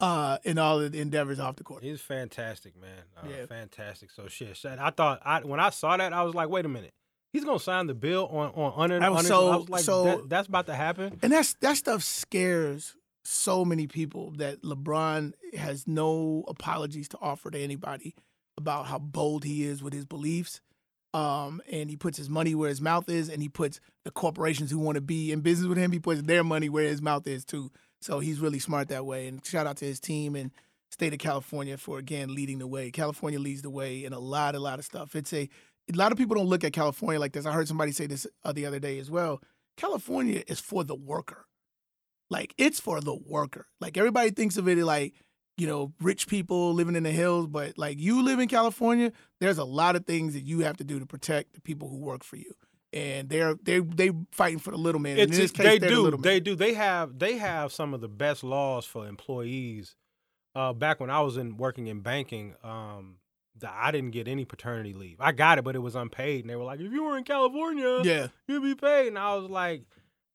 uh in all the endeavors off the court. He's fantastic, man. Uh, Yeah. fantastic. So shit. I thought I when I saw that, I was like, wait a minute. He's gonna sign the bill on on under. I was under- so- I was like, so- that, that's about to happen. And that's that stuff scares so many people that LeBron has no apologies to offer to anybody about how bold he is with his beliefs. Um, and he puts his money where his mouth is, and he puts the corporations who want to be in business with him, he puts their money where his mouth is too. So he's really smart that way. And shout out to his team and state of California for again leading the way. California leads the way in a lot, a lot of stuff. It's a a lot of people don't look at California like this. I heard somebody say this uh, the other day as well. California is for the worker. Like it's for the worker. Like everybody thinks of it like, you know, rich people living in the hills, but like you live in California, there's a lot of things that you have to do to protect the people who work for you. And they're they they fighting for the little man. It's in this case, they the do. man. They do. They have they have some of the best laws for employees. Uh, back when I was in working in banking, um, the, I didn't get any paternity leave. I got it, but it was unpaid. And they were like, "If you were in California, yeah, you'd be paid." And I was like,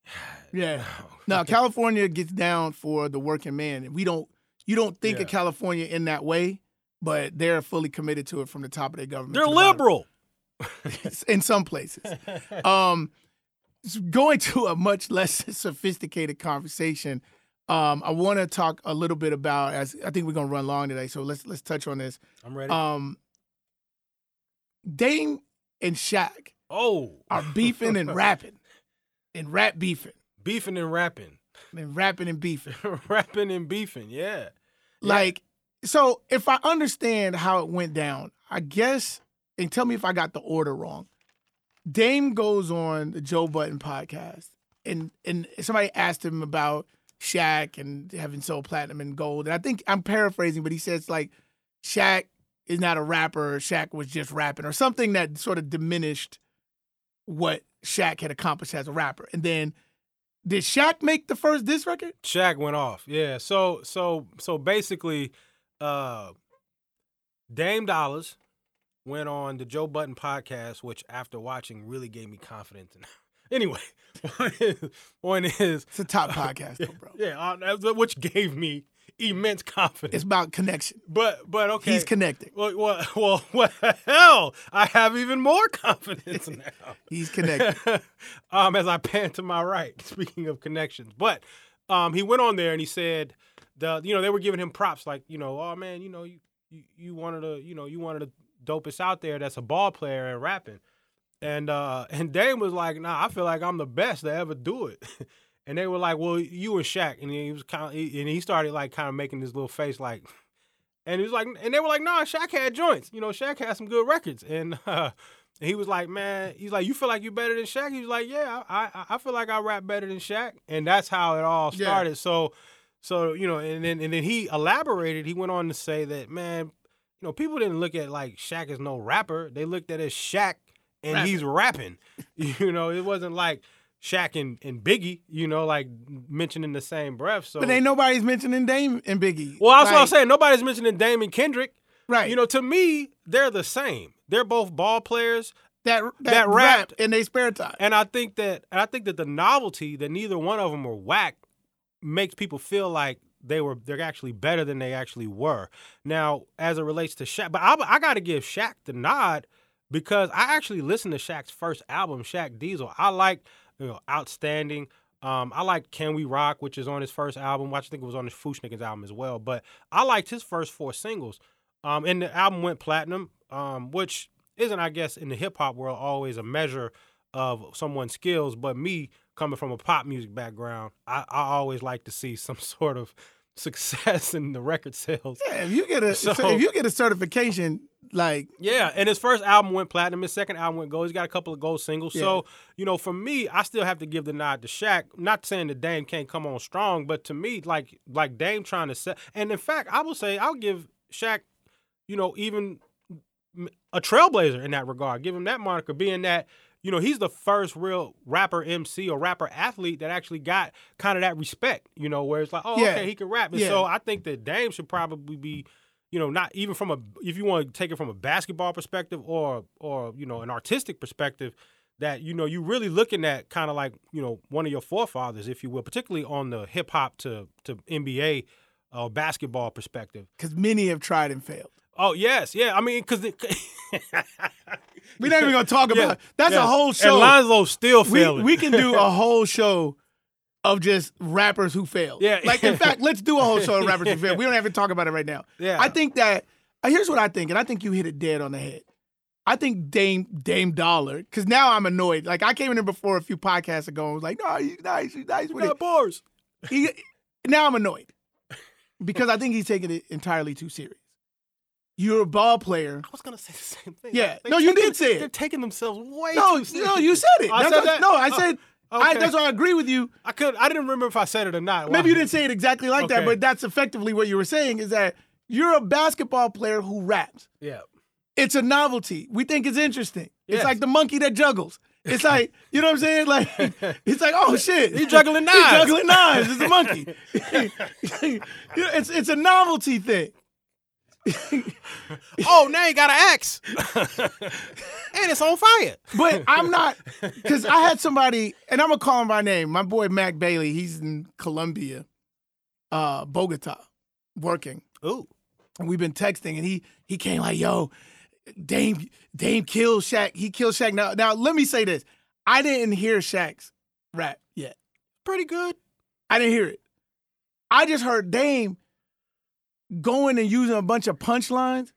yeah. No, California gets down for the working man. and We don't you don't think Yeah. of California in that way, but they're fully committed to it from the top of their government. They're the bottom. in some places. Um, going to a much less sophisticated conversation. Um, I want to talk a little bit about as I think we're gonna run long today, so let's let's touch on this. I'm ready. Um, Dame and Shaq oh, are beefing and rapping, and rap beefing, beefing and rapping, and rapping and beefing. rapping and beefing. Yeah. Like, so if I understand how it went down, I guess, and tell me if I got the order wrong. Dame goes on the Joe Budden podcast, and and somebody asked him about Shaq and having sold platinum and gold. And I think I'm paraphrasing, but he says like Shaq is not a rapper, Shaq was just rapping, or something that sort of diminished what Shaq had accomplished as a rapper. And then did Shaq make the first diss record? Shaq went off. Yeah. So so so basically, uh Dame Dollars went on the Joe Budden podcast, which after watching really gave me confidence. In anyway, point is, is It's a top podcast, though, bro. yeah, uh, which gave me immense confidence. It's about connection. but but okay, He's connected. well, well, well, what the hell? I have even more confidence now. He's connected. um, as I pan to my right, speaking of connections. But um, he went on there and he said the you know they were giving him props like you know oh man you know you you, you wanted to you know you wanted the dopest out there that's a ball player and rapping, and uh and Dame was like nah I feel like I'm the best to ever do it. And they were like, "Well, you and Shaq," and he was kind of, and he started like kind of making this little face, like, and he was like, and they were like, "Nah, Shaq had joints, you know, Shaq had some good records," and uh, and he was like, man, he's like, you feel like you're better than Shaq? He was like, yeah, I, I, I feel like I rap better than Shaq, and that's how it all Yeah. started. So, so you know, and then and then he elaborated. He went on to say that, man, you know, people didn't look at like Shaq as no rapper. They looked at it as Shaq, and Rapping. he's rapping. you know, it wasn't like Shaq and, and Biggie, you know, like mentioning the same breath. So, But ain't nobody's mentioning Dame and Biggie. well, that's what I'm saying. Nobody's mentioning Damon Kendrick. Right. You know, to me, they're the same. They're both ball players. that that, that rap rapped. in their spare time. And I think that and I think that the novelty that neither one of them were whack makes people feel like they were they're actually better than they actually were. Now, as it relates to Shaq, but I, I got to give Shaq the nod because I actually listened to Shaq's first album, Shaq Diesel. I like you know outstanding. Um, I like Can We Rock, which is on his first album. I think it was on his Fu-Schnickens album as well. But I liked his first four singles. Um, and the album went platinum, um, which isn't, I guess, in the hip hop world always a measure of someone's skills. But me, coming from a pop music background, I, I always like to see some sort of success in the record sales. yeah, if you get a So- if you get a certification, like Yeah, and his first album went platinum. His second album went gold. He's got a couple of gold singles. So, you know, for me, I still have to give the nod to Shaq. Not saying that Dame can't come on strong, but to me, like like Dame trying to set. And in fact, I will say I'll give Shaq, you know, even a trailblazer in that regard. Give him that moniker, being that you know he's the first real rapper MC or rapper athlete that actually got kind of that respect. You know, where it's like, oh, Yeah. okay, he can rap. And Yeah. so I think that Dame should probably be you know, not even from a if you want to take it from a basketball perspective or or you know an artistic perspective, that you know you're really looking at kind of like you know one of your forefathers, if you will, particularly on the hip hop to to NBA uh, basketball perspective. because many have tried and failed. Oh yes, yeah. I mean, because We're not even gonna talk about that's a whole show. And Lonzo's still we, failing. we can do a whole show of just rappers who failed. Yeah. Like in fact, let's do a whole show of rappers who failed. We don't have to talk about it right now. Yeah. I think that uh, here's what I think, and I think you hit it dead on the head. I think Dame Dame Dolla, because now I'm annoyed. Like I came in here before a few podcasts ago and was like, no, he's nice, he's nice with got it. bars. He, now I'm annoyed because I think he's taking it entirely too serious. You're a ball player. I was gonna say the same thing. Yeah. They No, you taking- did say it. They're taking themselves way No, too no, you said it. I That's said what- that? No, I Oh, said. I, okay. that's why I agree with you. I could. I didn't remember if I said it or not. Maybe you Wow. didn't say it exactly like that, Okay. but that's effectively what you were saying. Is that you're a basketball player who raps. Yeah. It's a novelty. We think it's interesting. It's Yes. like the monkey that juggles. It's like you know what I'm saying. Like it's like oh shit, He's juggling knives. He's juggling knives. It's a monkey. You know, it's it's a novelty thing. Oh, now you got an axe, and it's on fire. But I'm not because I had somebody, and I'm gonna call him by name. My boy Mac Bailey. He's in Colombia, uh, Bogota, working. Ooh. and we've been texting, and he he came like, "Yo, Dame Dame killed Shaq. He killed Shaq." Now, now let me say this: I didn't hear Shaq's rap yet. Pretty good. I didn't hear it. I just heard Dame going and using a bunch of punchlines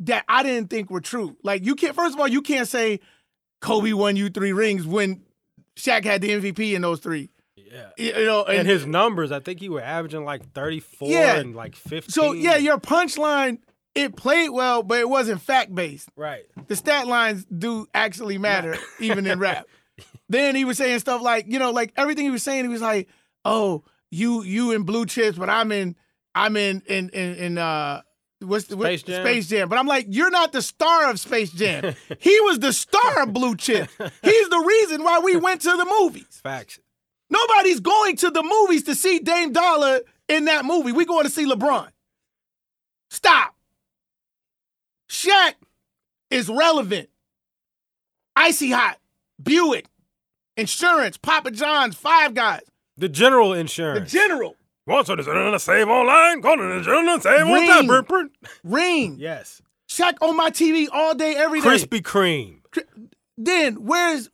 that I didn't think were true. Like you can't. First of all, you can't say Kobe won you three rings when Shaq had the MVP in those three. Yeah. You know, And his numbers, I think he were averaging like 34 Yeah. and like 15. so yeah, your punchline it played well, but it wasn't fact based. right. the stat lines do actually matter, even in rap. Then he was saying stuff like, you know, like everything he was saying, he was like, "Oh, you you in blue chips, but I'm in I'm in in in, in uh what's the Space Jam? Space Jam." But I'm like, "You're not the star of Space Jam. he was the star of Blue Chip. He's the reason why we went to the movies. Facts. Nobody's going to the movies to see Dame Dolla in that movie. We going to see LeBron. Stop. Shaq is relevant. Icy Hot, Buick, Insurance, Papa John's, Five Guys, The general Insurance. the insurance. General, Want to the save online? Go to the general save Ring. on time. Print. Ring. Yes. Shaq on my TV all day, every day. Krispy Kreme. Then where's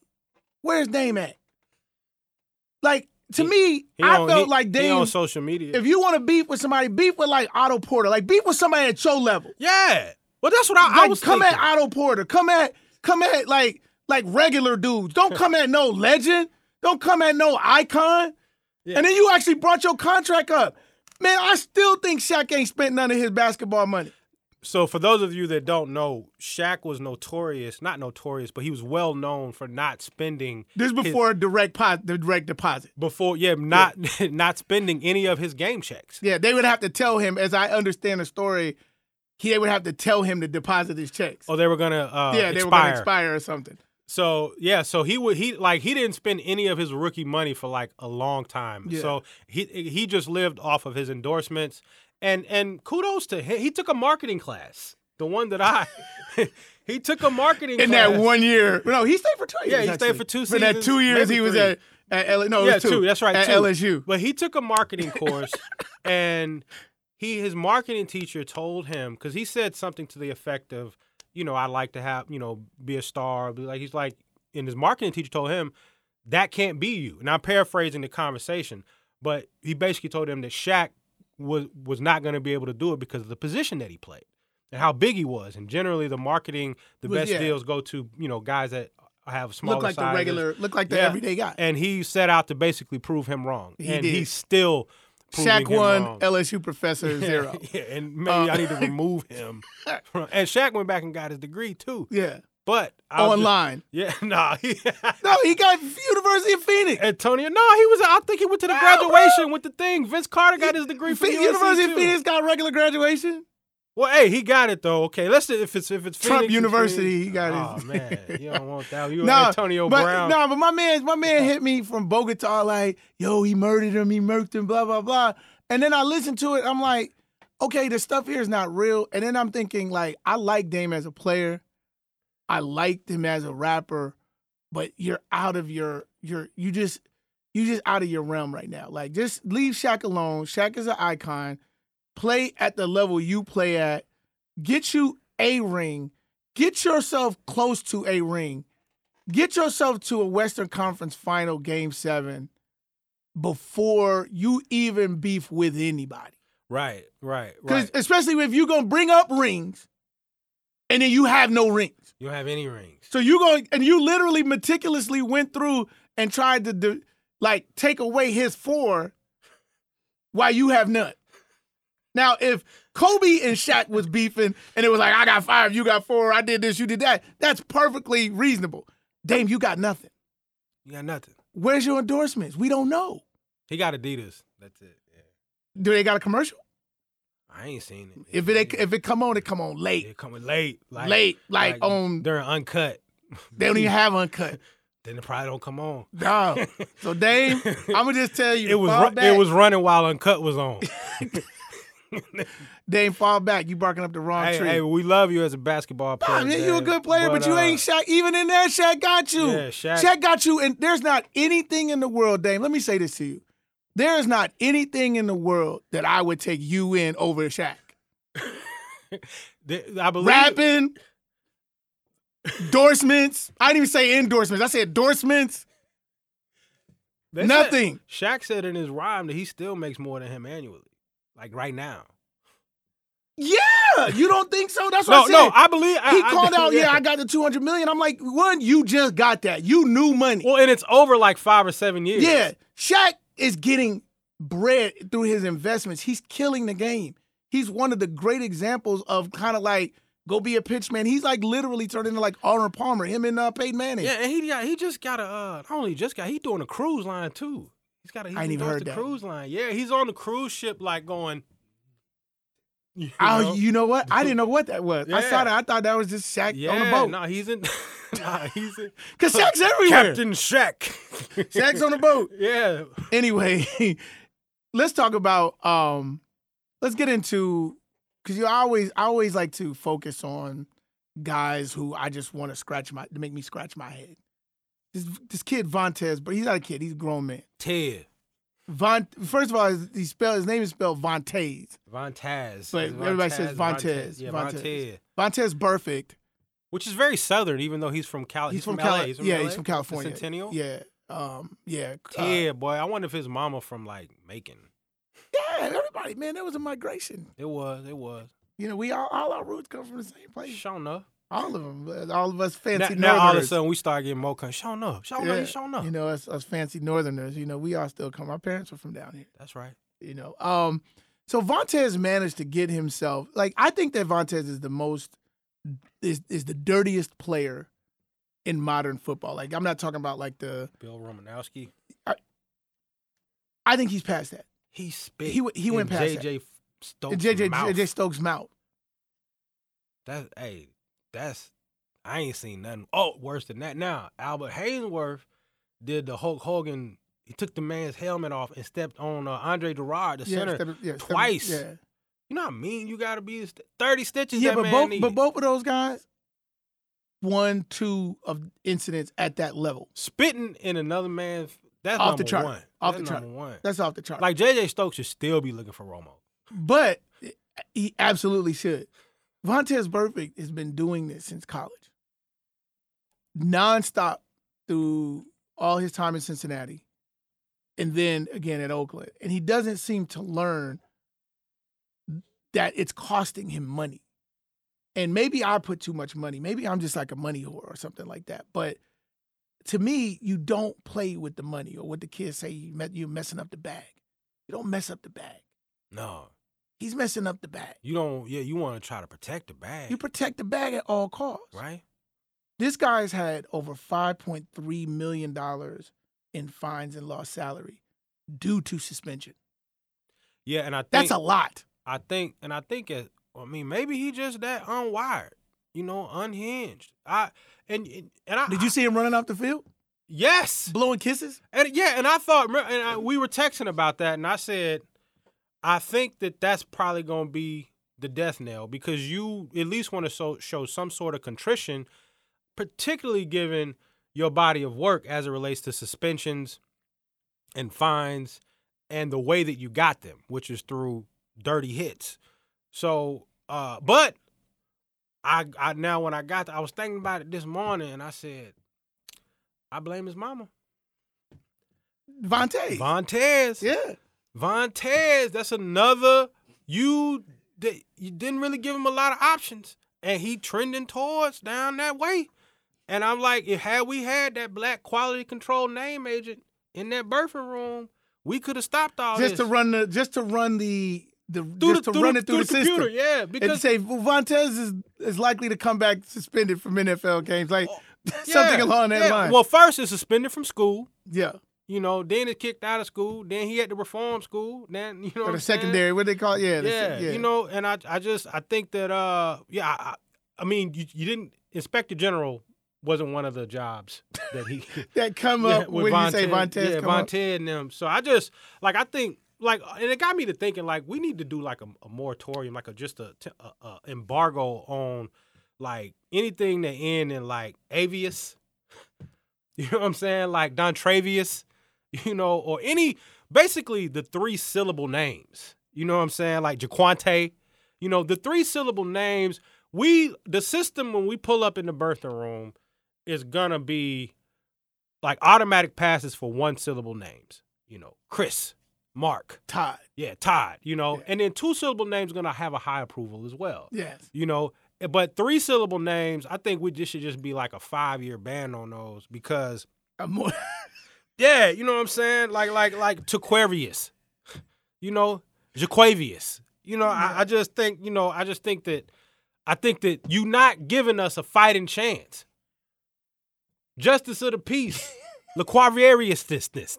where's Dame at? Like to He- me, He I on- felt he- like he Dame. on social media. If you want to beef with somebody, beef with like Otto Porter. Like beef with somebody at your level. yeah. Well, that's what I, I was come thinking. at Otto Porter. Come at come at like like regular dudes. Don't come at no legend. Don't come at no icon. Yeah. And then you actually brought your contract up. Man, I still think Shaq ain't spent none of his basketball money. So for those of you that don't know, Shaq was notorious, not notorious, but he was well known for not spending This is before direct po- the direct deposit. before yeah, not not spending any of his game checks. Yeah, they would have to tell him, as I understand the story, he they would have to tell him to deposit his checks. Oh, they were gonna uh yeah, they expire. were gonna expire or something. So yeah, so he would he like he didn't spend any of his rookie money for like a long time. Yeah. So he he just lived off of his endorsements. And and kudos to him. He took a marketing class. The one that I he took a marketing In class. that one year, no, he stayed for two years. Yeah, he stayed for two For that two years, he was three. at at L- no, yeah, was two. That's right. At two. LSU. But he took a marketing course, and he his marketing teacher told him because he said something to the effect of, you know, I'd like to have, you know, be a star. Be Like he's like, and his marketing teacher told him that can't be you. And I'm paraphrasing the conversation, but he basically told him that Shaq was was not going to be able to do it because of the position that he played and how big he was. And generally, the marketing, the Was- best yeah. deals go to you know guys that have smaller Look like the regular, look like the Yeah. everyday guy. And he set out to basically prove him wrong. He and did. he's still Shaq one, wrong. LSU professor zero. yeah, and maybe Uh, I need to remove him. from- and Shaq went back and got his degree too. Yeah, But just- online. yeah, nah. He, No, he got University of Phoenix. Antonio, no, he was. I think he went to the graduation with the thing. Vince Carter got his degree from University of Phoenix got regular graduation. Well, hey, he got it though. Okay, let's if it's if it's Trump Phoenix University, he got oh, it. Oh his. man, you don't want that. You Nah, Antonio but, Brown. No, but my man, my man hit me from Bogota like, yo, he murdered him, he murked him, blah, blah, blah. And then I listened to it, I'm like, okay, the stuff here is not real. And then I'm thinking, like, I like Dame as a player. I liked him as a rapper, but you're out of your your you just you just out of your realm right now. Like just leave Shaq alone. Shaq is an icon. Play at the level you play at. Get you a ring. Get yourself close to a ring. Get yourself to a Western Conference final game seven before you even beef with anybody. right, right, Because right. especially if you're gonna bring up rings and then you have no rings. You don't have any rings. So you going and you literally meticulously went through and tried to do, like take away his four while you have none. Now, if Kobe and Shaq was beefing, and it was like, I got five, you got four, I did this, you did that. That's perfectly reasonable. Dame, you got nothing. You got nothing. Where's your endorsements? We don't know. He got Adidas. That's it. Yeah. Do they got a commercial? I ain't seen it. If it if it come on, it come on late. it coming late, like, Late, like on- um, during uncut. They don't even have uncut. Then it probably don't come on. No. So Dame, I'm gonna just tell you, It was it was running while uncut was on. Dame, fall back. You barking up the wrong hey, tree. hey, we love you as a basketball player. Mean, you a good player, but, you uh, ain't Shaq. Even in there, Shaq got you. Yeah, Shaq- got you. And there's not anything in the world, Dame. Let me say this to you. There is not anything in the world that I would take you in over Shaq. I believe Rapping, endorsements. I didn't even say endorsements. I said endorsements. they said- nothing. Shaq said in his rhyme that he still makes more than him annually, like right now. Yeah, you don't think so? That's what No, I said. no, I believe I, he I- called out, yeah, I got the 200 million. I'm like, one, you just got that. You knew money. Well, and it's over like five or seven years. Yeah, Shaq is getting bread through his investments. He's killing the game. He's one of the great examples of kind of like go be a pitchman. He's like literally turned into like Arnold Palmer, him and uh, Peyton Manning. Yeah, and he got he just got a uh, not only just got he doing a cruise line too. He's got a he I ain't even heard the that. cruise line. Yeah, he's on the cruise ship like going. You Oh, know? you know what? I didn't know what that was. I saw that. I thought that was just Shaq yeah, on the boat. No, he's in. nah, he's in. Cause Shaq's everywhere. Captain Shaq. Shaq's on the boat. yeah. Anyway, let's talk about. um Let's get into because you always I always like to focus on guys who I just want to scratch my to make me scratch my head. This this kid Vontez, but he's not a kid. He's a grown man. Ted. Von, first of all, he spelled his name is spelled Vontez. Vontez. But It's everybody says Vontez. Vontez. Yeah, Vontez. Vontez. Vontez Burfict. Which is very southern, even though he's from Cal. He's, from, LA. Cali- yeah, LA? he's from California. Centennial. Yeah, um, yeah, uh, boy. I wonder if his mama from like Macon. yeah. Everybody, man, there was a migration. It was. It was. You know, we all all our roots come from the same place. Sure enough. All of them. All of us Now, fancy now all of a sudden we start getting more country. Show enough. Show enough. Show enough. You know, us, us fancy northerners, you know, we all still come. Our parents were from down here, That's right. you know. Um, so Vontez managed to get himself like I think that Vontez is the most is is the dirtiest player in modern football. Like I'm not talking about like the Bill Romanowski. I think he's past that. He spit. He he went past JJ Stokes. JJ mouth. JJ Stokes mouth. That's hey, that's I ain't seen nothing. Oh, worse than that. Now Albert Haynesworth did the Hulk Hogan. He took the man's helmet off and stepped on uh, Andre Gurode, the center. step- yeah, step- twice. yeah. You know what I mean you got to be? Thirty stitches. Yeah, that but man both need. but both of those guys, one, two of incidents at that level. spitting in another man's. That's Off the chart. one. Off That's the chart. one. That's off the chart. Like JJ Stokes should still be looking for Romo. But he absolutely should. Vontez Burfict has been doing this since college. Nonstop through all his time in Cincinnati. And then again at Oakland. And he doesn't seem to learn that it's costing him money. And maybe I put too much money. Maybe I'm just like a money whore or something like that. But to me, you don't play with the money or what the kids say you you're messing up the bag. You don't mess up the bag. No, He's messing up the bag. you don't. Yeah, you want to try to protect the bag, You protect the bag at all costs. right? This guy's had over $5.3 million in fines and lost salary due to suspension. Yeah, and I think That's a lot. I think, and I think it. I mean, maybe he just that unwired, you know, unhinged. I and and I Did you see him running off the field? yes, Blowing kisses? and yeah, and I thought, and I, we were texting about that, and I said, I think that that's probably going to be the death knell because you at least want to so, show some sort of contrition, particularly given your body of work as it relates to suspensions and fines and the way that you got them, which is through dirty hits. So, uh, but I, I now when I got, to, I was thinking about it this morning, and I said, I blame his mama, Vontae. Vontez. yeah. Vontez, that's another you that you didn't really give him a lot of options, and he trending towards down that way. And I'm like, if had we had that black quality control name agent in that birthing room, we could have stopped all Just this. to run the just to run the the, through just the, to run the, it through through the, computer. system. Yeah, And because say well, Vontez is is likely to come back suspended from NFL games, like oh, something yeah, along that yeah. line. Well, first it's suspended from school. yeah, You know, then it's kicked out of school. Then he had to reform school. Then you know, or the secondary, what they call it? Yeah, the yeah, yeah. you know, and I, I just, I think that, uh, yeah, I, I mean, you, you didn't. Inspector General wasn't one of the jobs that he that come Yeah, up when you say Vontez. yeah, come up. Vontez and them. So I just like I think like, and it got me to thinking like we need to do like a, a moratorium, like a just a embargo on like anything that end in like avius. You know what I'm saying? Like Don Travius, you know, or any basically the three syllable names. You know what I'm saying? Like Jaquante. You know, the three syllable names, we the system when we pull up in the birthing room is gonna be like automatic passes for one syllable names. You know, Chris, Mark, Todd. yeah, Todd, you know, Yeah. and then two syllable names gonna have a high approval as well. Yes. You know, but three syllable names, I think we just should just be like a five year ban on those because I'm more, yeah, you know what I'm saying? Like like like Tequarius, you know, Jaquavius. You know, I, I just think, you know, I just think that I think that you not giving us a fighting chance. Justice of the peace. Laquavarius this this.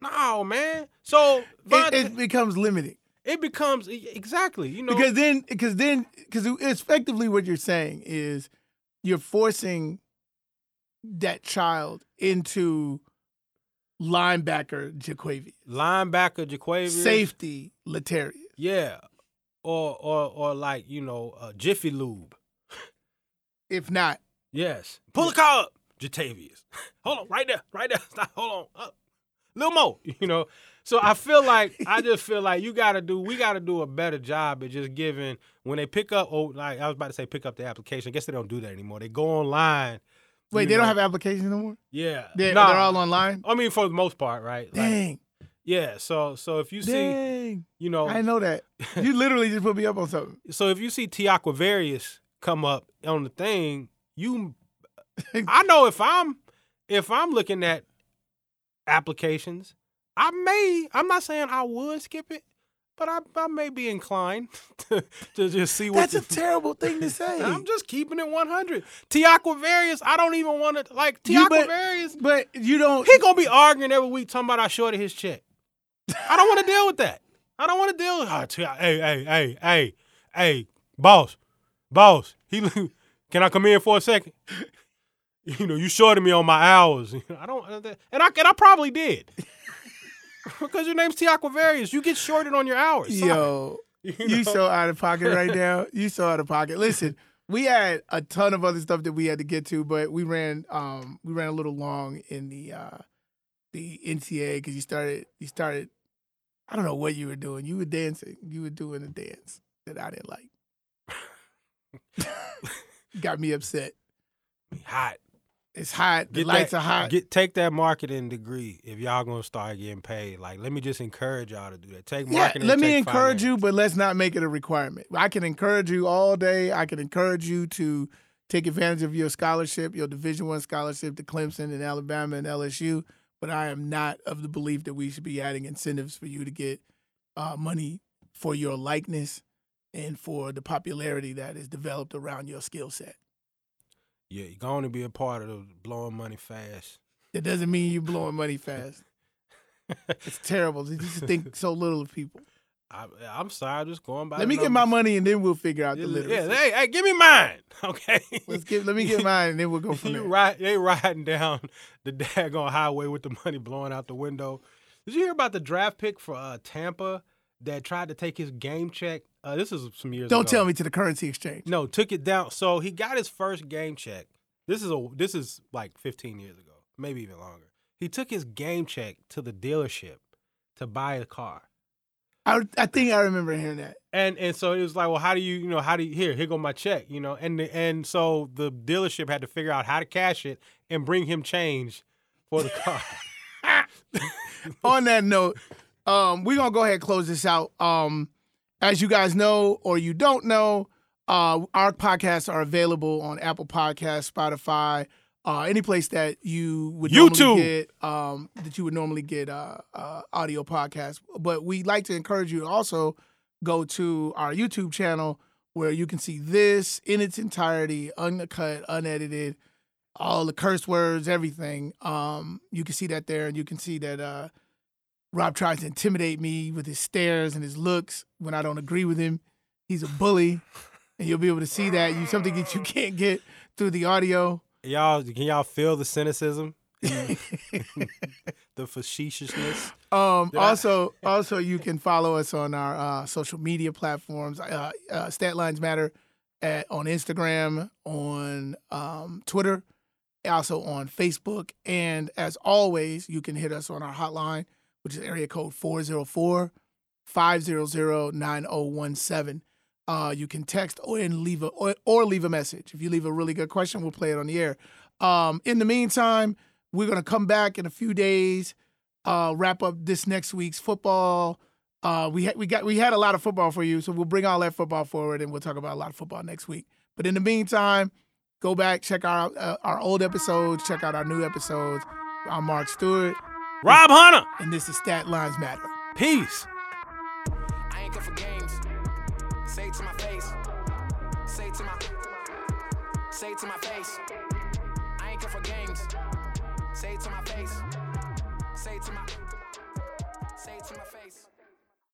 No, man. So it, it becomes limiting it becomes exactly, you know. because then because then because effectively what you're saying is you're forcing that child into linebacker Jaquavius, linebacker Jaquavius. safety Letarius. Yeah. Or or or like, you know, uh, Jiffy Lube. If not, Yes. Pull the car up, Jatavius. Hold on, right there, right there. Stop, hold on. Up. Little more, you know. So I feel like I just feel like you gotta do we gotta do a better job at just giving when they pick up oh like I was about to say pick up the application. I guess they don't do that anymore. They go online. Wait, you they don't have applications no more. Yeah. They're, Nah, they're all online. I mean for the most part, right? Like, Dang, yeah. So so if you see, dang! you know, I know that. You literally just put me up on something. so if you see Tiaquavarius come up on the thing, you I know if I'm if I'm looking at applications, I may I'm not saying I would skip it, but I, I may be inclined to, to just see what That's a terrible thing to say. I'm just keeping it 100. Tiaquavarius, I don't even want to like Tiaquavarius. but you don't. He gonna be arguing every week talking about I shorted his check. I don't want to deal with that. I don't want to deal with. Oh, Ti- hey, hey, hey, hey, hey, boss, boss. He, can I come in for a second? You know, you shorted me on my hours. I don't, uh, and I and I probably did because your name's Tiaquavarius. You get shorted on your hours. Sorry. Yo, You you so out of pocket right now. You so out of pocket. Listen, we had a ton of other stuff that we had to get to, but we ran um we ran a little long in the uh the NCAA because you started you started I don't know what you were doing. You were dancing. You were doing a dance that I didn't like. Got me upset. hot. It's hot. The Get lights that- are hot. Get take that marketing degree if y'all gonna start getting paid. Like, let me just encourage y'all to do that. Take marketing. yeah, let me encourage finance. you, but let's not make it a requirement. I can encourage you all day. I can encourage you to take advantage of your scholarship, your Division One scholarship to Clemson and Alabama and LSU. But I am not of the belief that we should be adding incentives for you to get uh, money for your likeness and for the popularity that is developed around your skill set. Yeah, you're going to be a part of the blowing money fast. That doesn't mean you're blowing money fast. It's terrible. You just think so little of people. I, I'm sorry, I'm just going by. Let the me get my money and then we'll figure out the Yeah, literacy. yeah, hey, hey, give me mine, okay? Let's get. Let me get mine and then we'll go from you there. ride, they riding down the daggone highway with the money blowing out the window. Did you hear about the draft pick for uh, Tampa that tried to take his game check? Uh, this is some years. Don't ago. tell me to the currency exchange. No, took it down. So he got his first game check. This is a this is like 15 years ago, maybe even longer. He took his game check to the dealership to buy a car. I, I think I remember hearing that. And and so it was like, well, how do you, you know, how do you here, here go my check, you know? And the, and so the dealership had to figure out how to cash it and bring him change for the car. On that note, um, we're gonna go ahead and close this out. Um, as you guys know or you don't know, uh, our podcasts are available on Apple Podcasts, Spotify, uh, any place that you would YouTube. normally get um, that you would normally get uh, uh, audio podcasts. But we like to encourage you to also go to our YouTube channel where you can see this in its entirety, uncut, unedited, all the curse words, everything. Um, you can see that there, and you can see that uh, Rob tries to intimidate me with his stares and his looks when I don't agree with him. He's a bully, and you'll be able to see that. You something that you can't get through the audio. Y'all, can y'all feel the cynicism? the facetiousness. Um, Did I- also, also you can follow us on our uh, social media platforms. Uh, uh, Stat Lines Matter at, on Instagram, on um, Twitter, also on Facebook, and as always, you can hit us on our hotline, which is area code 404 500 9017. Uh, you can text or leave a or, or leave a message. If you leave a really good question, we'll play it on the air. Um, in the meantime, we're gonna come back in a few days, uh, wrap up this next week's football. Uh, we had we got we had a lot of football for you, so we'll bring all that football forward, and we'll talk about a lot of football next week. But in the meantime, go back check out uh, our old episodes, check out our new episodes. I'm Mark Stewart, Rob Hunter. and this is Stat Lines Matter. Peace. I ain't good for games. Say it to my face. Say it to my. Say it to my face.